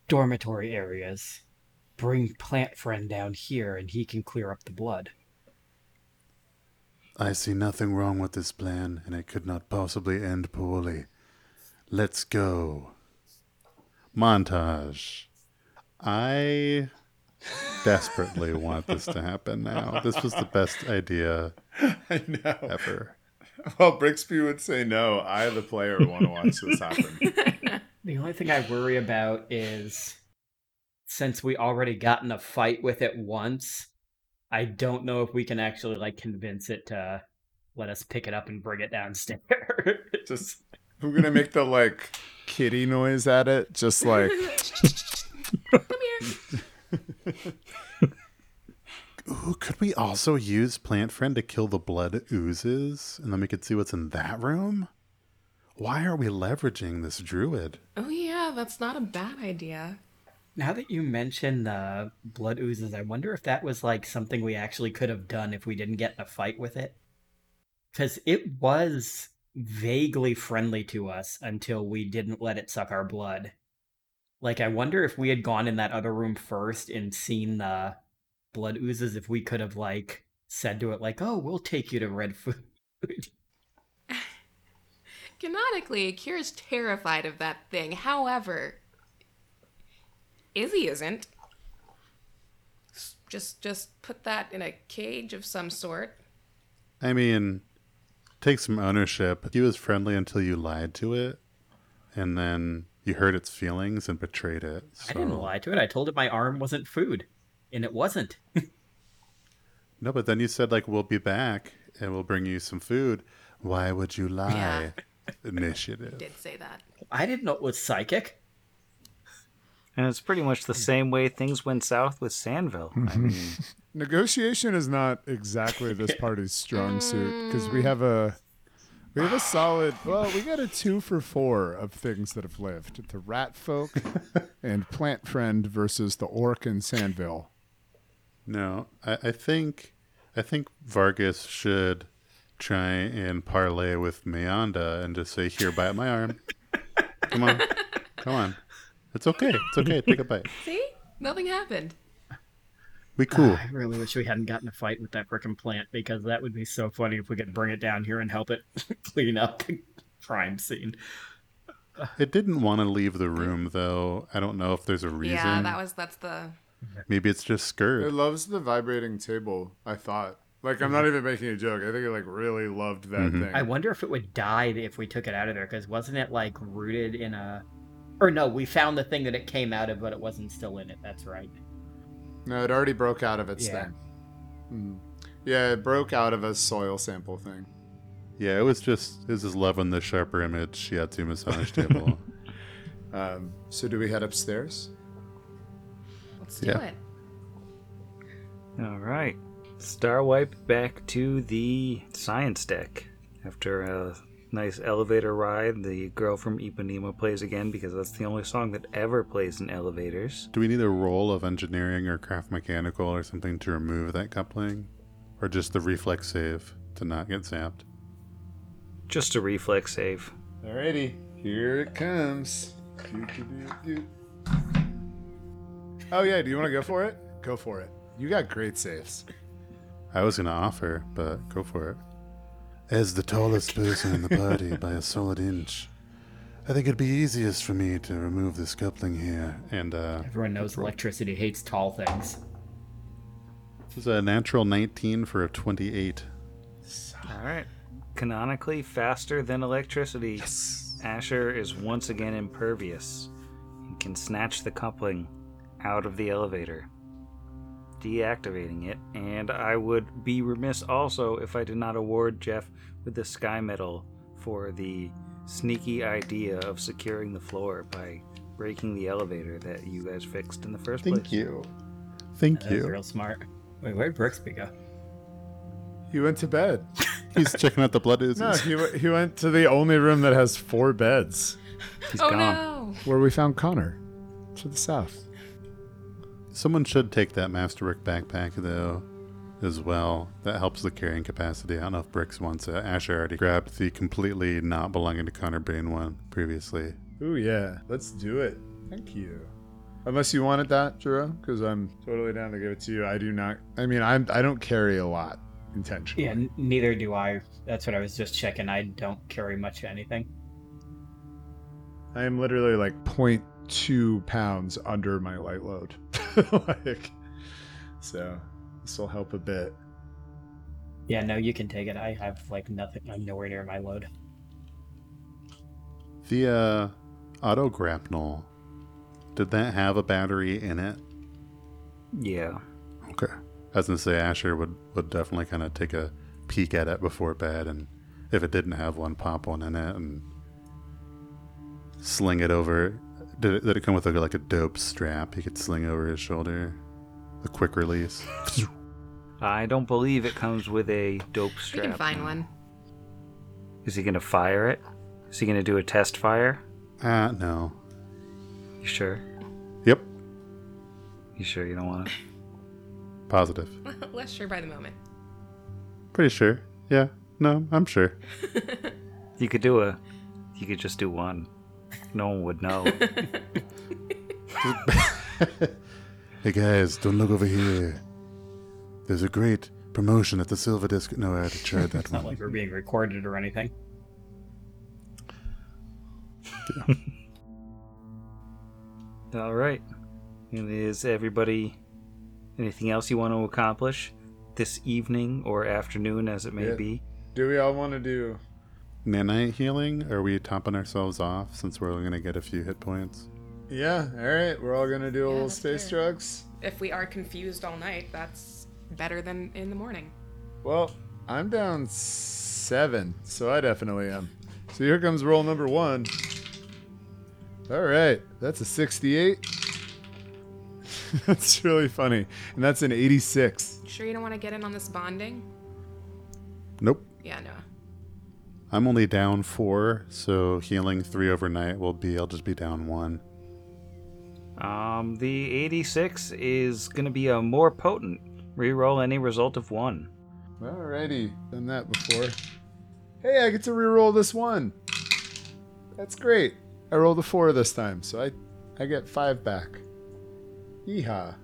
Speaker 4: dormitory areas, bring Plant Friend down here, and he can clear up the blood.
Speaker 7: I see nothing wrong with this plan, and it could not possibly end poorly. Let's go. Montage. I desperately want this to happen now. This was the best idea
Speaker 6: I know.
Speaker 7: ever.
Speaker 6: Well, Brixby would say no. I, the player, want to watch this happen.
Speaker 4: The only thing I worry about is since we already got in a fight with it once, I don't know if we can actually like convince it to let us pick it up and bring it downstairs.
Speaker 6: just I'm gonna make the like kitty noise at it, just like
Speaker 5: Come here.
Speaker 7: Ooh, could we also use Plant Friend to kill the blood oozes, and then we could see what's in that room? Why are we leveraging this druid?
Speaker 5: Oh yeah, that's not a bad idea.
Speaker 4: Now that you mention the blood oozes, I wonder if that was like something we actually could have done if we didn't get in a fight with it. Because it was vaguely friendly to us until we didn't let it suck our blood. Like, I wonder if we had gone in that other room first and seen the blood oozes, if we could have, like, said to it, like, oh, we'll take you to red food.
Speaker 5: Canonically, Kira's terrified of that thing. However, Izzy isn't. Just just put that in a cage of some sort.
Speaker 7: I mean, take some ownership. He was friendly until you lied to it, and then you hurt its feelings and betrayed it.
Speaker 4: I didn't lie to it. I told it my arm wasn't food. And it wasn't.
Speaker 7: No, but then you said like we'll be back and we'll bring you some food. Why would you lie?
Speaker 5: Yeah.
Speaker 7: Initiative.
Speaker 5: Did say that.
Speaker 4: I didn't know it was psychic.
Speaker 3: And it's pretty much the same way things went south with Sandville. I mm-hmm. mean,
Speaker 6: Negotiation is not exactly this party's strong suit because we have a we have a solid. Well, we got a two for four of things that have lived: the rat folk and plant friend versus the orc and Sandville.
Speaker 7: No, I, I think I think Vargas should try and parlay with Meyanda and just say, "Here, bite my arm. Come on, come on. It's okay. It's okay. Take a bite.
Speaker 5: See? Nothing happened.
Speaker 7: We cool."
Speaker 4: I really wish we hadn't gotten a fight with that frickin' plant because that would be so funny if we could bring it down here and help it clean up the crime scene.
Speaker 7: It didn't want to leave the room though. I don't know if there's a reason.
Speaker 5: Yeah, that was that's the
Speaker 7: Maybe it's just
Speaker 6: It loves the vibrating table. I thought. Like I'm not even making a joke. I think it like really loved that
Speaker 7: Mhm.
Speaker 6: thing.
Speaker 4: I wonder if it would die if we took it out of there because wasn't it like rooted in a. Or no, we found the thing that it came out of, but it wasn't still in it. That's right.
Speaker 6: No, it already broke out of its
Speaker 4: Yeah.
Speaker 6: thing. Mm. Yeah, it broke out of a soil sample thing.
Speaker 7: Yeah, it was just it was just loving the sharper image Shiatsu massage table.
Speaker 6: Um, so do we head upstairs?
Speaker 5: let's do
Speaker 7: Yeah.
Speaker 5: it.
Speaker 3: all right. Star wipe back to the science deck. After a nice elevator ride, the girl from Ipanema plays again because that's the only song that ever plays in elevators.
Speaker 7: Do we need a roll of engineering or craft mechanical or something to remove that coupling? Or just the reflex save to not get zapped?
Speaker 3: Just a reflex save.
Speaker 6: Alrighty, here it comes. Oh yeah, do you want to go for it? Go for it. You got great saves.
Speaker 7: I was gonna offer, but go for it. As the tallest person in the party by a solid inch, I think it'd be easiest for me to remove this coupling here. And uh
Speaker 4: Everyone knows electricity hates tall things.
Speaker 7: this is a natural 19 for a 28.
Speaker 3: All right. Canonically faster than electricity. Asher is once again impervious and can snatch the coupling out of the elevator, deactivating it. And I would be remiss also if I did not award Jeff with the Sky Medal for the sneaky idea of securing the floor by breaking the elevator that you guys fixed in the first place.
Speaker 7: Thank you. Thank
Speaker 4: That was
Speaker 7: you.
Speaker 4: real smart. Wait, where'd Brixby go?
Speaker 6: He went to bed.
Speaker 7: He's checking out the blood oozes.
Speaker 6: No, he, he went to the only room that has four beds,
Speaker 3: He's
Speaker 5: oh
Speaker 3: gone.
Speaker 5: no.
Speaker 6: where we found Khonnir, to the south.
Speaker 7: Someone should take that Master Brick backpack though, as well. That helps the carrying capacity. I don't know if Brix wants it. Asher already grabbed the completely not belonging to Khonnir Baine one previously.
Speaker 6: Ooh yeah, let's do it. Thank you. Unless you wanted that, Jiro, because I'm totally down to give it to you. I do not. I mean, I'm. I don't carry a lot intentionally.
Speaker 4: Yeah, n- neither do I. That's what I was just checking. I don't carry much of anything.
Speaker 6: I am literally like 0.2 pounds under my light load. like, so this will help a bit.
Speaker 4: Yeah, no, you can take it. I have like nothing. I'm nowhere near my load.
Speaker 7: The uh, auto grapnel, did that have a battery in it?
Speaker 3: Yeah.
Speaker 7: Okay. I was gonna say Asher would would definitely kind of take a peek at it before bed, and if it didn't have one, pop one in it and sling it over. Did it, did it come with like a, like a dope strap he could sling over his shoulder? A quick release.
Speaker 3: I don't believe it comes with a dope strap.
Speaker 5: We
Speaker 3: strap.
Speaker 5: can find one.
Speaker 3: Is he gonna fire it? Is he gonna do a test fire?
Speaker 7: Ah, no.
Speaker 3: You sure?
Speaker 7: Yep.
Speaker 3: You sure you don't want it?
Speaker 7: Positive.
Speaker 5: Less sure by the moment.
Speaker 7: Pretty sure. Yeah. No, I'm sure.
Speaker 3: You could do a. You could just do one. No one would know.
Speaker 7: Hey guys, don't look over here. There's a great promotion at the Silver Disc. No, I already tried that
Speaker 4: It's not like we're being recorded or anything. Yeah.
Speaker 3: All right. And is everybody anything else you want to accomplish this evening or afternoon, as it may
Speaker 6: Yeah.
Speaker 3: be?
Speaker 6: Do we all want to do?
Speaker 7: Nanite healing? Are we topping ourselves off since we're only going to get a few hit points?
Speaker 6: Yeah. All right. We're all gonna do a little space
Speaker 5: fair.
Speaker 6: drugs.
Speaker 5: If we are confused all night, that's better than in the morning.
Speaker 6: Well, I'm down seven, so I definitely am. So here comes roll number one. All right, that's a 68. that's really funny, and that's an 86.
Speaker 5: Sure you don't want to get in on this bonding?
Speaker 7: Nope.
Speaker 5: Yeah, no.
Speaker 7: I'm only down four, so healing three overnight will be, I'll just be down one.
Speaker 3: Um, the 86 is going to be a more potent. Reroll any result of one.
Speaker 6: Alrighty, done that before. Hey, I get to reroll this one. That's great. I rolled a four this time, so I, I get five back. Yeehaw.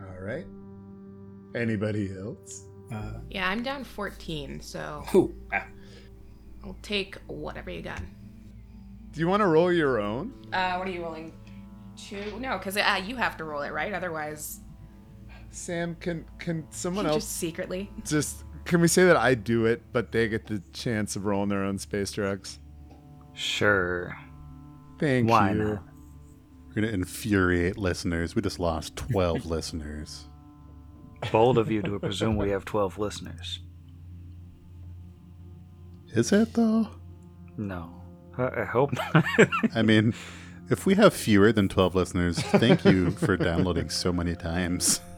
Speaker 6: All right. Anybody else?
Speaker 4: Uh,
Speaker 5: Yeah, I'm down 14, so
Speaker 4: ooh, ah,
Speaker 5: I'll take whatever you got.
Speaker 6: Do you want to roll your own?
Speaker 5: Uh, what are you rolling? Two? No, because uh, you have to roll it, right? Otherwise,
Speaker 6: Sam, can can someone
Speaker 5: you
Speaker 6: else
Speaker 5: just secretly.
Speaker 6: just can we say that I do it, but they get the chance of rolling their own space drugs?
Speaker 3: Sure.
Speaker 6: Thank
Speaker 3: Why
Speaker 6: you.
Speaker 3: not?
Speaker 7: We're going to infuriate listeners. We just lost 12 listeners.
Speaker 3: Bold of you to presume we have 12 listeners.
Speaker 7: Is it, though?
Speaker 3: No. I, I hope not.
Speaker 7: I mean, if we have fewer than 12 listeners, thank you for downloading so many times.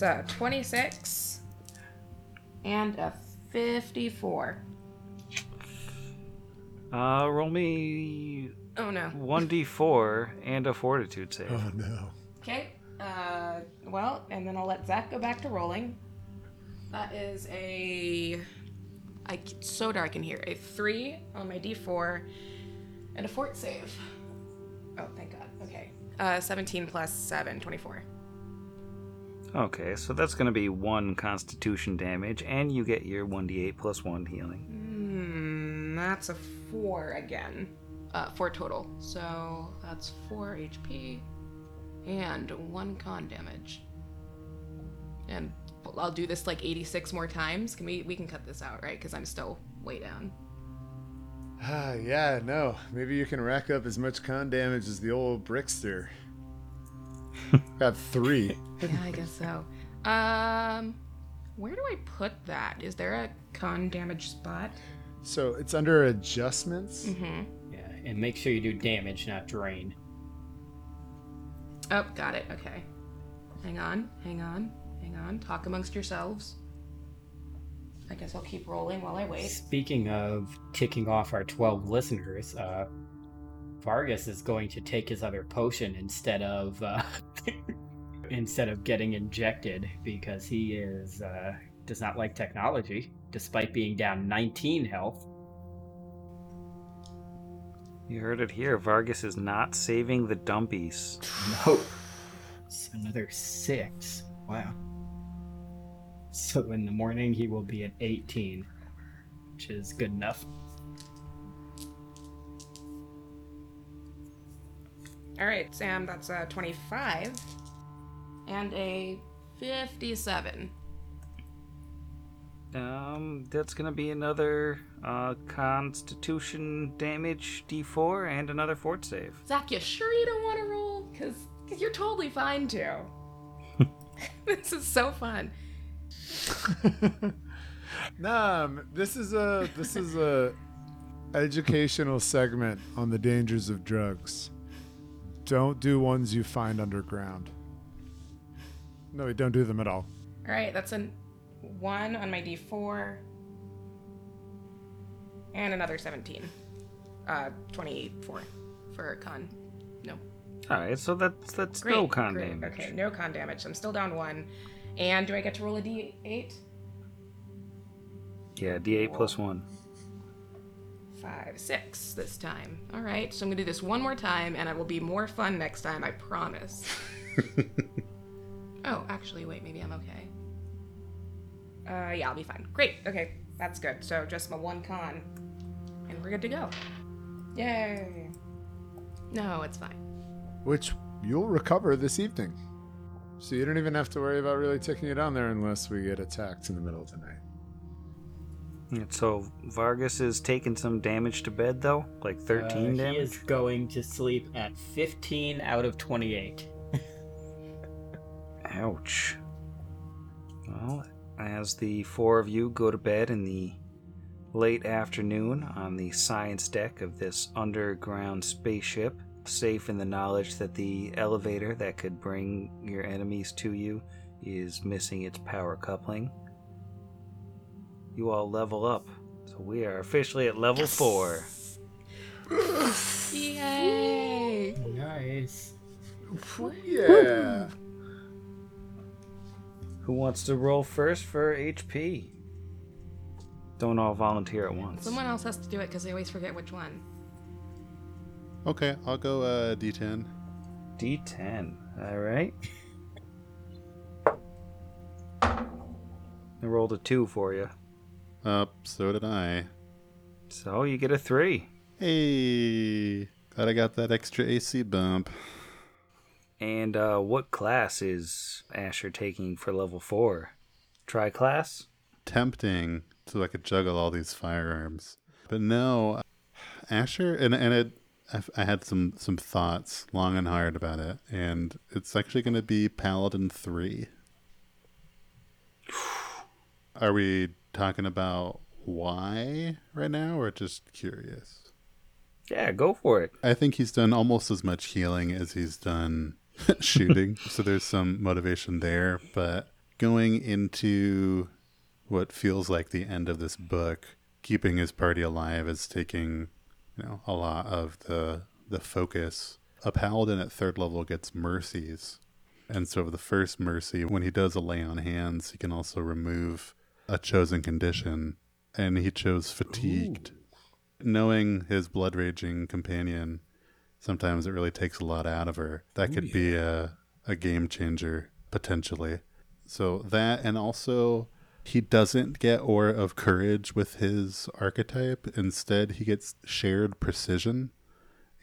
Speaker 5: It's a 26 and a 54.
Speaker 3: uh, roll me
Speaker 5: Oh no.
Speaker 3: 1d4 and a fortitude save.
Speaker 6: Oh no.
Speaker 5: Okay. Uh, well, and then I'll let Zach go back to rolling. That is a. I, it's so dark in here. A three on my d4 and a fort save. Oh, thank God. Okay. Uh, 17 plus 7, 24.
Speaker 3: Okay, so that's going to be 1 constitution damage, and you get your 1d8 plus 1 healing.
Speaker 5: Hmm, that's a 4 again. Uh, 4 total. So that's 4 HP and 1 con damage. And I'll do this like 86 more times. Can we we can cut this out, right? Cuz I'm still way down.
Speaker 6: Ah, yeah, no. Maybe you can rack up as much con damage as the old Brickster. Got three.
Speaker 5: Yeah, I guess so. Um where do I put that? Is there a con damage spot?
Speaker 6: So it's under adjustments.
Speaker 5: Mm-hmm.
Speaker 4: yeah, and make sure you do damage, not drain.
Speaker 5: Oh, got it. Okay. Hang on. Hang on. Hang on. Talk amongst yourselves. I guess I'll keep rolling while I wait.
Speaker 4: Speaking of ticking off our 12 listeners, uh, Vargas is going to take his other potion instead of uh, instead of getting injected because he is uh, does not like technology, despite being down 19 health.
Speaker 3: You heard it here. Vargas is not saving the dumpies.
Speaker 4: No, it's another six. Wow. So in the morning he will be at 18, which is good enough.
Speaker 5: All right, Sam, that's a 25 and a 57.
Speaker 3: Um, that's gonna be another uh, Constitution damage D4 and another fort save.
Speaker 5: Zach, you sure you don't want to roll? Because you're totally fine to. this is so fun.
Speaker 6: Nah, this is a this is a educational segment on the dangers of drugs. Don't do ones you find underground. No, we don't do them at all.
Speaker 5: All right, that's a one on my d4, and another 17. Uh, 24 for con. No.
Speaker 3: All right, so that's that's
Speaker 5: Great.
Speaker 3: no con
Speaker 5: great.
Speaker 3: damage.
Speaker 5: Okay, no con damage. I'm still down one. And do I get to roll a d8?
Speaker 3: Yeah, D8 plus one.
Speaker 5: Five, six this time. All right, so I'm gonna do this one more time, and it will be more fun next time. I promise. oh, actually, wait. Maybe I'm okay. Uh, yeah, I'll be fine. Great. Okay, that's good. So just my one con, and we're good to go. Yay! No, it's fine.
Speaker 6: Which you'll recover this evening. So you don't even have to worry about really taking it on there unless we get attacked in the middle of the night.
Speaker 3: And So Vargas is taking some damage to bed though, like 13
Speaker 4: Uh, He
Speaker 3: damage.
Speaker 4: is going to sleep at 15 out of 28.
Speaker 3: Ouch. Well, as the four of you go to bed in the late afternoon on the science deck of this underground spaceship, safe in the knowledge that the elevator that could bring your enemies to you is missing its power coupling, you all level up. So we are officially at level four.
Speaker 5: Yay!
Speaker 4: Nice.
Speaker 6: Yeah.
Speaker 3: Who wants to roll first for HP? Don't all volunteer at once.
Speaker 5: Someone else has to do it because I always forget which one.
Speaker 7: Okay, I'll go uh, D10.
Speaker 3: D10. All right. I rolled a two for you.
Speaker 7: Up, so did I.
Speaker 3: So you get a three.
Speaker 7: Hey, glad I got that extra AC bump.
Speaker 3: And uh, what class is Asher taking for level four? Tri class?
Speaker 7: Tempting so I could juggle all these firearms, but no, Asher and and it. I've- I had some some thoughts long and hard about it, and it's actually going to be Paladin three. Are we talking about why right now, or just curious?
Speaker 3: Yeah, go for it.
Speaker 7: I think he's done almost as much healing as he's done shooting. so there's some motivation there. But going into what feels like the end of this book, keeping his party alive is taking, you know, a lot of the the focus. A paladin at third level gets mercies. And so the first mercy, when he does a lay on hands, he can also remove a chosen condition. And he chose fatigued knowing his blood raging companion, sometimes it really takes a lot out of her. That could be a, a game changer potentially. So that, and also he doesn't get aura of courage with his archetype. Instead, he gets shared precision.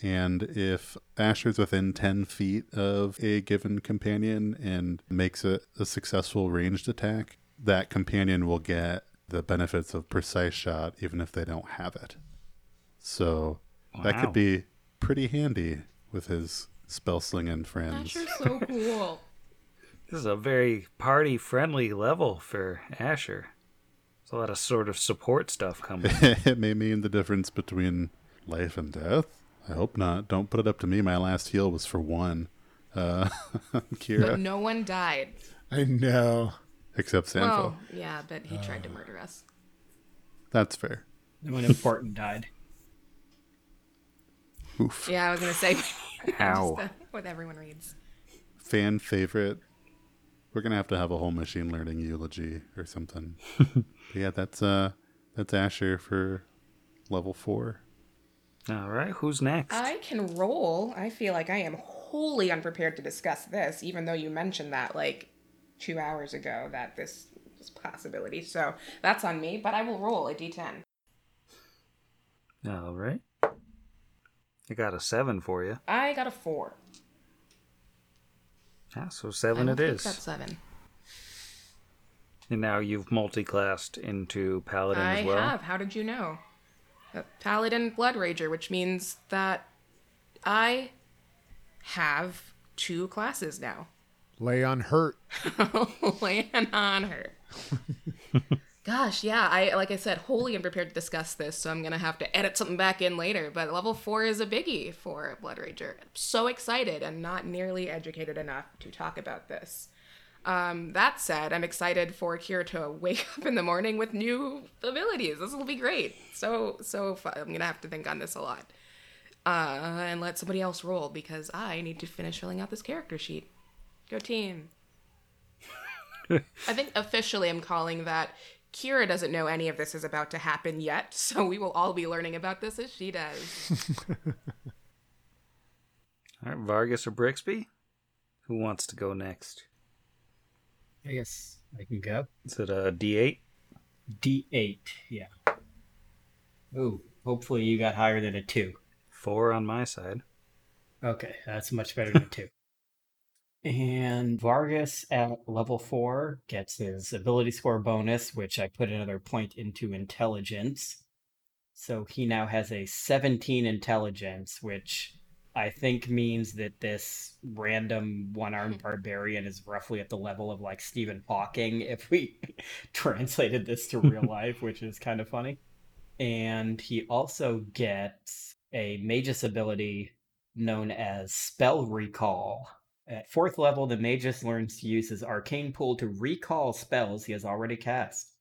Speaker 7: And if Asher's within 10 feet of a given companion and makes a, a successful ranged attack, that companion will get the benefits of precise shot even if they don't have it. So that could be pretty handy with his spell slinging friends.
Speaker 5: Asher's so cool.
Speaker 3: This is a very party friendly level for Asher. There's a lot of sort of support stuff coming.
Speaker 7: it may mean the difference between life and death. I hope not. Don't put it up to me. My last heal was for one. Uh, Kira,
Speaker 5: But no one died.
Speaker 6: I know.
Speaker 7: except Sanfil.
Speaker 5: Well, yeah, but he tried to murder us.
Speaker 7: That's fair.
Speaker 4: No one important died.
Speaker 7: Oof.
Speaker 5: Yeah, I was gonna say.
Speaker 3: Ow.
Speaker 5: just, uh, what everyone reads.
Speaker 7: Fan favorite. We're gonna have to have a whole machine learning eulogy or something. yeah, that's uh, that's Asher for level four.
Speaker 3: All right, who's next?
Speaker 5: I can roll. I feel like I am wholly unprepared to discuss this, even though you mentioned that like two hours ago that this was a possibility. So that's on me, but I will roll a d10.
Speaker 3: All right. I got a seven for you.
Speaker 5: I got a four.
Speaker 3: Yeah, so seven
Speaker 5: will
Speaker 3: it
Speaker 5: take seven.
Speaker 3: And now you've multi-classed into paladin
Speaker 5: I
Speaker 3: as well.
Speaker 5: I have. How did you know? A Paladin Blood Rager, which means that I have two classes now.
Speaker 6: Lay on hurt.
Speaker 5: Land on her. Gosh, yeah, I like I said, wholly unprepared to discuss this, so I'm gonna have to edit something back in later. But level four is a biggie for Blood Rager. I'm so excited and not nearly educated enough to talk about this. Um, that said, I'm excited for Kira to wake up in the morning with new abilities. This will be great. So so fun. I'm gonna have to think on this a lot. Uh, and let somebody else roll because I need to finish filling out this character sheet. Go team. I think officially I'm calling that Kira doesn't know any of this is about to happen yet, so we will all be learning about this as she does.
Speaker 3: All right, Vargas or Brixby? Who wants to go next?
Speaker 4: I guess I can go.
Speaker 3: Is it a D8?
Speaker 4: D8, yeah. Ooh, hopefully you got higher than a 2.
Speaker 3: Four on my side.
Speaker 4: Okay, that's much better than a 2. And Vargas at level 4 gets his ability score bonus, which I put another point into intelligence. So he now has a 17 intelligence, which I think means that this random one armed hmm. barbarian is roughly at the level of like Stephen Hawking if we translated this to real life, which is kind of funny. And he also gets a magus ability known as Spell Recall. At fourth level, the magus learns to use his arcane pool to recall spells he has already cast.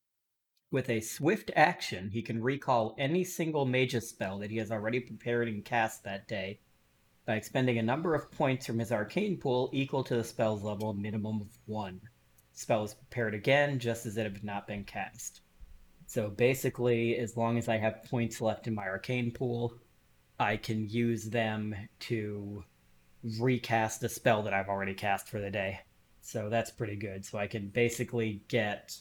Speaker 4: With a swift action, he can recall any single magus spell that he has already prepared and cast that day by expending a number of points from his arcane pool equal to the spell's level minimum of one. Spell is prepared again, just as it had not been cast. So basically, as long as I have points left in my arcane pool, I can use them to recast a spell that I've already cast for the day. So that's pretty good. So I can basically get.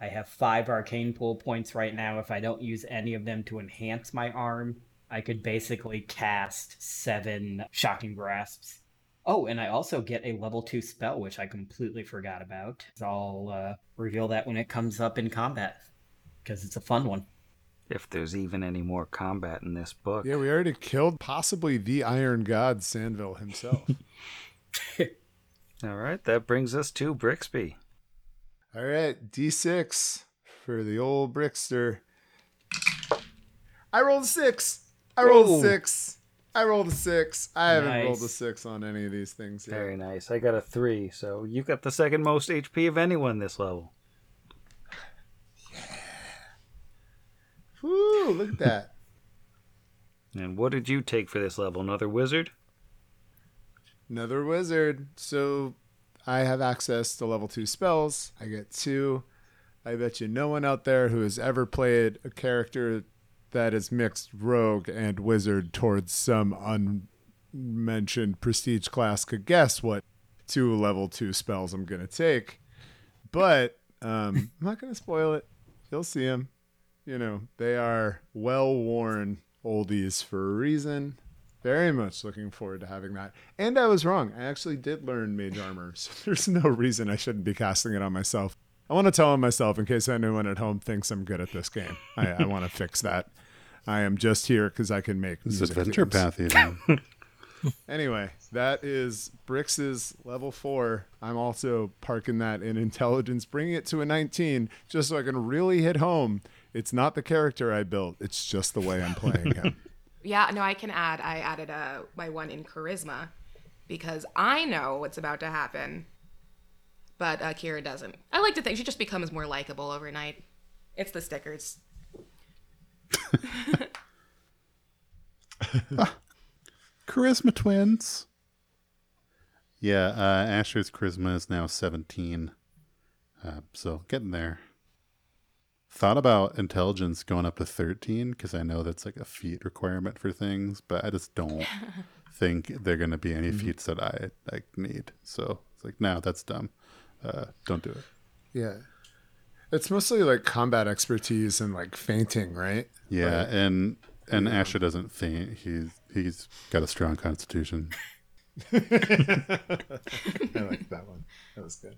Speaker 4: I have five arcane pool points right now. If I don't use any of them to enhance my arm, I could basically cast seven shocking grasps. Oh, and I also get a level two spell, which I completely forgot about. So I'll uh, reveal that when it comes up in combat because it's a fun one.
Speaker 3: If there's even any more combat in this book.
Speaker 6: Yeah, we already killed possibly the Iron God, Sandville himself.
Speaker 3: All right, that brings us to Brixby.
Speaker 6: All right, D6 for the old Brickster. I rolled a six. I rolled
Speaker 3: Whoa.
Speaker 6: a six. I rolled a six. I haven't rolled a six on any of these things yet.
Speaker 3: Very nice. I got a three, so you got the second most HP of anyone this level.
Speaker 6: Woo, look at that.
Speaker 3: And what did you take for this level? Another wizard?
Speaker 6: Another wizard. So I have access to level two spells. I get two. I bet you no one out there who has ever played a character that is mixed rogue and wizard towards some unmentioned prestige class could guess what two level two spells I'm going to take. But um, I'm not going to spoil it. You'll see them. You know, they are well worn oldies for a reason. Very much looking forward to having that. And I was wrong. I actually did learn mage armor. So there's no reason I shouldn't be casting it on myself. I want to tell on myself in case anyone at home thinks I'm good at this game. I, I want to fix that. I am just here because I can make
Speaker 7: This adventure
Speaker 6: themes.
Speaker 7: path even.
Speaker 6: Anyway, that is Brix's level four. I'm also parking that in intelligence, bringing it to a 19, just so I can really hit home. It's not the character I built; it's just the way I'm playing him.
Speaker 5: Yeah, no, I can add. I added a my one in charisma because I know what's about to happen, but uh, Kira doesn't. I like to think she just becomes more likable overnight. It's the stickers.
Speaker 7: charisma twins. Yeah, uh, Asher's charisma is now 17. Uh, so getting there. Thought about intelligence going up to 13 because I know that's like a feat requirement for things, but I just don't think they're going to be any feats that I like need. So it's like, no, that's dumb. Uh, don't do it.
Speaker 6: yeah, it's mostly like combat expertise and like feinting, right?
Speaker 7: Yeah, and and Asher doesn't faint. He's he's got a strong constitution.
Speaker 6: I like that one. That was good.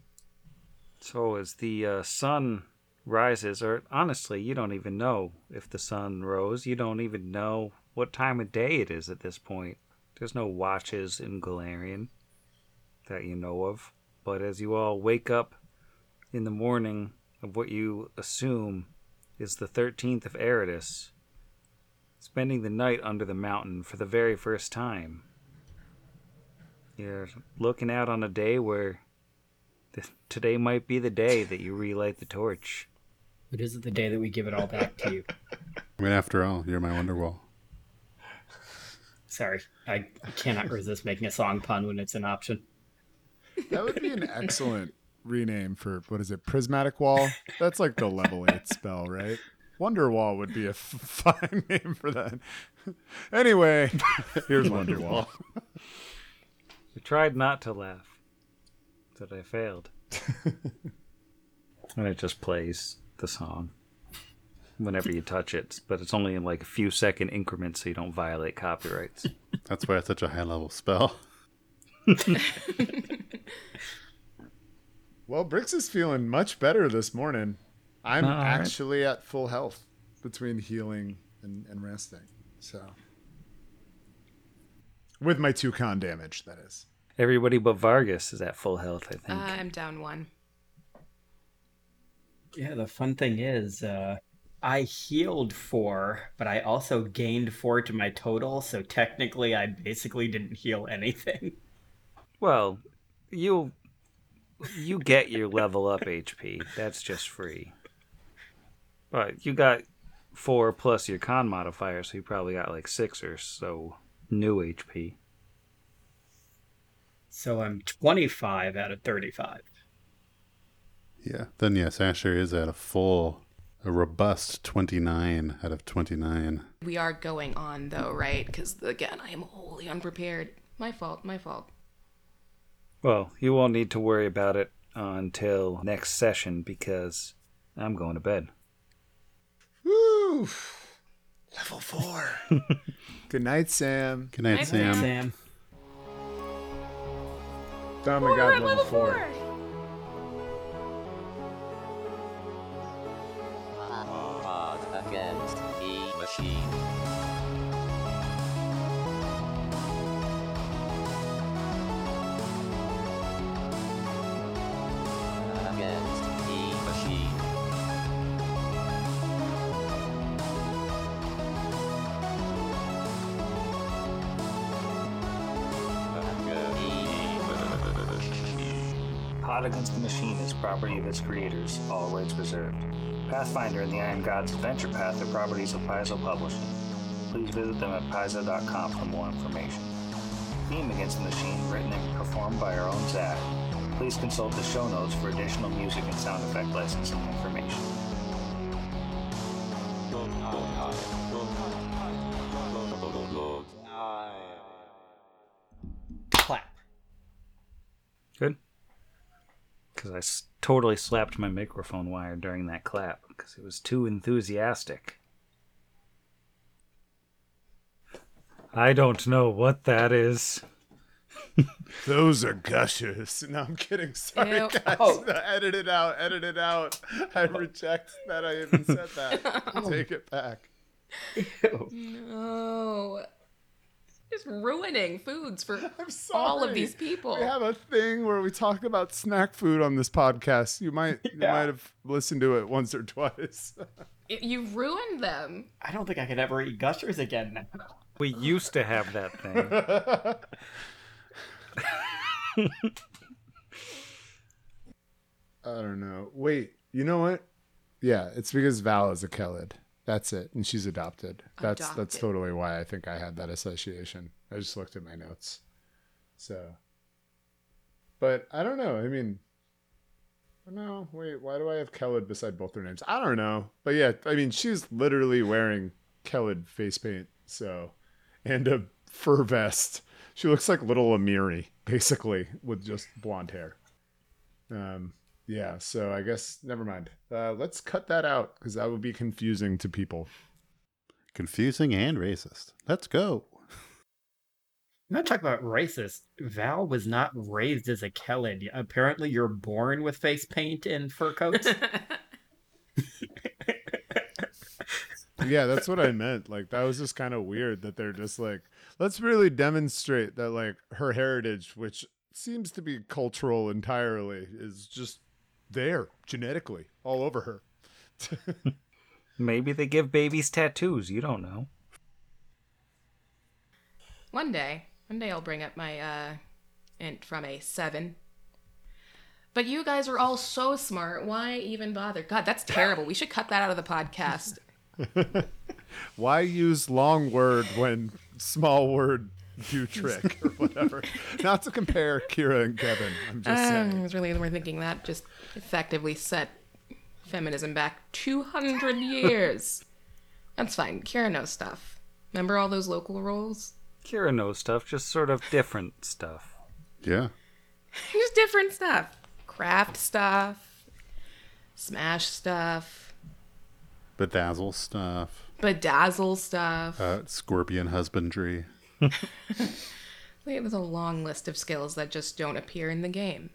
Speaker 3: So as the uh, sun rises, or honestly, you don't even know if the sun rose. You don't even know what time of day it is at this point. There's no watches in Golarion that you know of. But as you all wake up in the morning of what you assume is the 13th of Arodus, spending the night under the mountain for the very first time, you're looking out on a day where today might be the day that you relight the torch.
Speaker 4: It is the day that we give it all back to you.
Speaker 7: I mean, after all, you're my Wonderwall.
Speaker 4: Sorry, I cannot resist making a song pun when it's an option.
Speaker 6: That would be an excellent rename for what is it? Prismatic Wall. That's like the level eight spell, right? Wonder Wall would be a f- fine name for that. Anyway, here's Wonder Wall.
Speaker 3: I tried not to laugh, but I failed. and it just plays the song whenever you touch it, but it's only in like a few second increments so you don't violate copyrights.
Speaker 7: That's why it's such a high level spell.
Speaker 6: Well, Brix is feeling much better this morning. I'm
Speaker 3: All right.
Speaker 6: actually at full health between healing and, and resting. So, with my two con damage, that is.
Speaker 3: Everybody but Vargas is at full health, I think.
Speaker 5: Uh, I'm down one.
Speaker 4: Yeah, the fun thing is, uh, I healed four, but I also gained four to my total, so technically I basically didn't heal anything.
Speaker 3: well, you you get your level up HP. That's just free. But you got four plus your con modifier, so you probably got like six or so new HP.
Speaker 4: So I'm 25 out of 35.
Speaker 7: Yeah. Then yes, Asher is at a full, a robust 29 out of 29.
Speaker 5: We are going on though, right? Because again, I am wholly unprepared. My fault. My fault.
Speaker 3: Well, you won't need to worry about it until next session because I'm going to bed.
Speaker 6: Woo! Level four. Good night, Sam.
Speaker 7: Good night,
Speaker 5: Night,
Speaker 7: Sam.
Speaker 4: Sam.
Speaker 6: Oh my god, level, four.
Speaker 2: Pod Against the Machine
Speaker 8: is property of its creators, all rights reserved. Pathfinder and the Iron Gods Adventure Path are properties of Paizo Publishing. Please visit them at paizo.com for more information. Theme Against the Machine, written and performed by our own Zach. Please consult the show notes for additional music and sound effect licensing information.
Speaker 3: Because I s- totally slapped my microphone wire during that clap because it was too enthusiastic. I don't know what that is.
Speaker 6: Those are gushers. No, I'm kidding. Sorry,
Speaker 5: Ew.
Speaker 6: guys.
Speaker 4: Oh.
Speaker 6: Edit it out. Edit it out. I reject that I even said that. Take it back.
Speaker 5: No. Just ruining foods for all of these people.
Speaker 6: We have a thing where we talk about snack food on this podcast. You might you might have listened to it once or twice.
Speaker 5: Y- You ruined them.
Speaker 4: I don't think I could ever eat gushers again now.
Speaker 3: We used to have that thing.
Speaker 6: I don't know. Wait, you know what? Yeah, it's because Val is a Kellid. That's it, and she's adopted. That's that's totally why I think I had that association. I just looked at my notes. So, but I don't know. I mean, no, wait. Why do I have Kellid beside both their names? I don't know. But yeah, I mean, she's literally wearing Kellid face paint. So, and a fur vest. She looks like little Amiri, basically, with just blonde hair. Um, yeah, so I guess never mind. Uh, let's cut that out because that would be confusing to people.
Speaker 7: Confusing and racist. Let's go.
Speaker 4: I'm not talking about racist. Val was not raised as a Kellen. Apparently, you're born with face paint and fur coats.
Speaker 6: yeah, that's what I meant. Like that was just kind of weird that they're just like, let's really demonstrate that like her heritage, which seems to be cultural entirely, is just there genetically all over her.
Speaker 3: Maybe they give babies tattoos. You don't know.
Speaker 5: One day, one day I'll bring up my uh int from a seven. But you guys are all so smart. Why even bother? God, that's terrible. We should cut that out of the podcast.
Speaker 6: Why use long word when small word do trick or whatever? Not to compare Kira and Kevin. I'm just
Speaker 5: Um,
Speaker 6: saying.
Speaker 5: I was really more thinking that just effectively set feminism back 200 years. That's fine. Kira knows stuff. Remember all those local rolls?
Speaker 3: Kira knows stuff, just sort of different stuff.
Speaker 7: Yeah.
Speaker 5: Just different stuff. Craft stuff, smash stuff,
Speaker 7: Bedazzle stuff.
Speaker 5: bedazzle stuff.
Speaker 7: Uh, scorpion husbandry.
Speaker 5: There's a long list of skills that just don't appear in the game.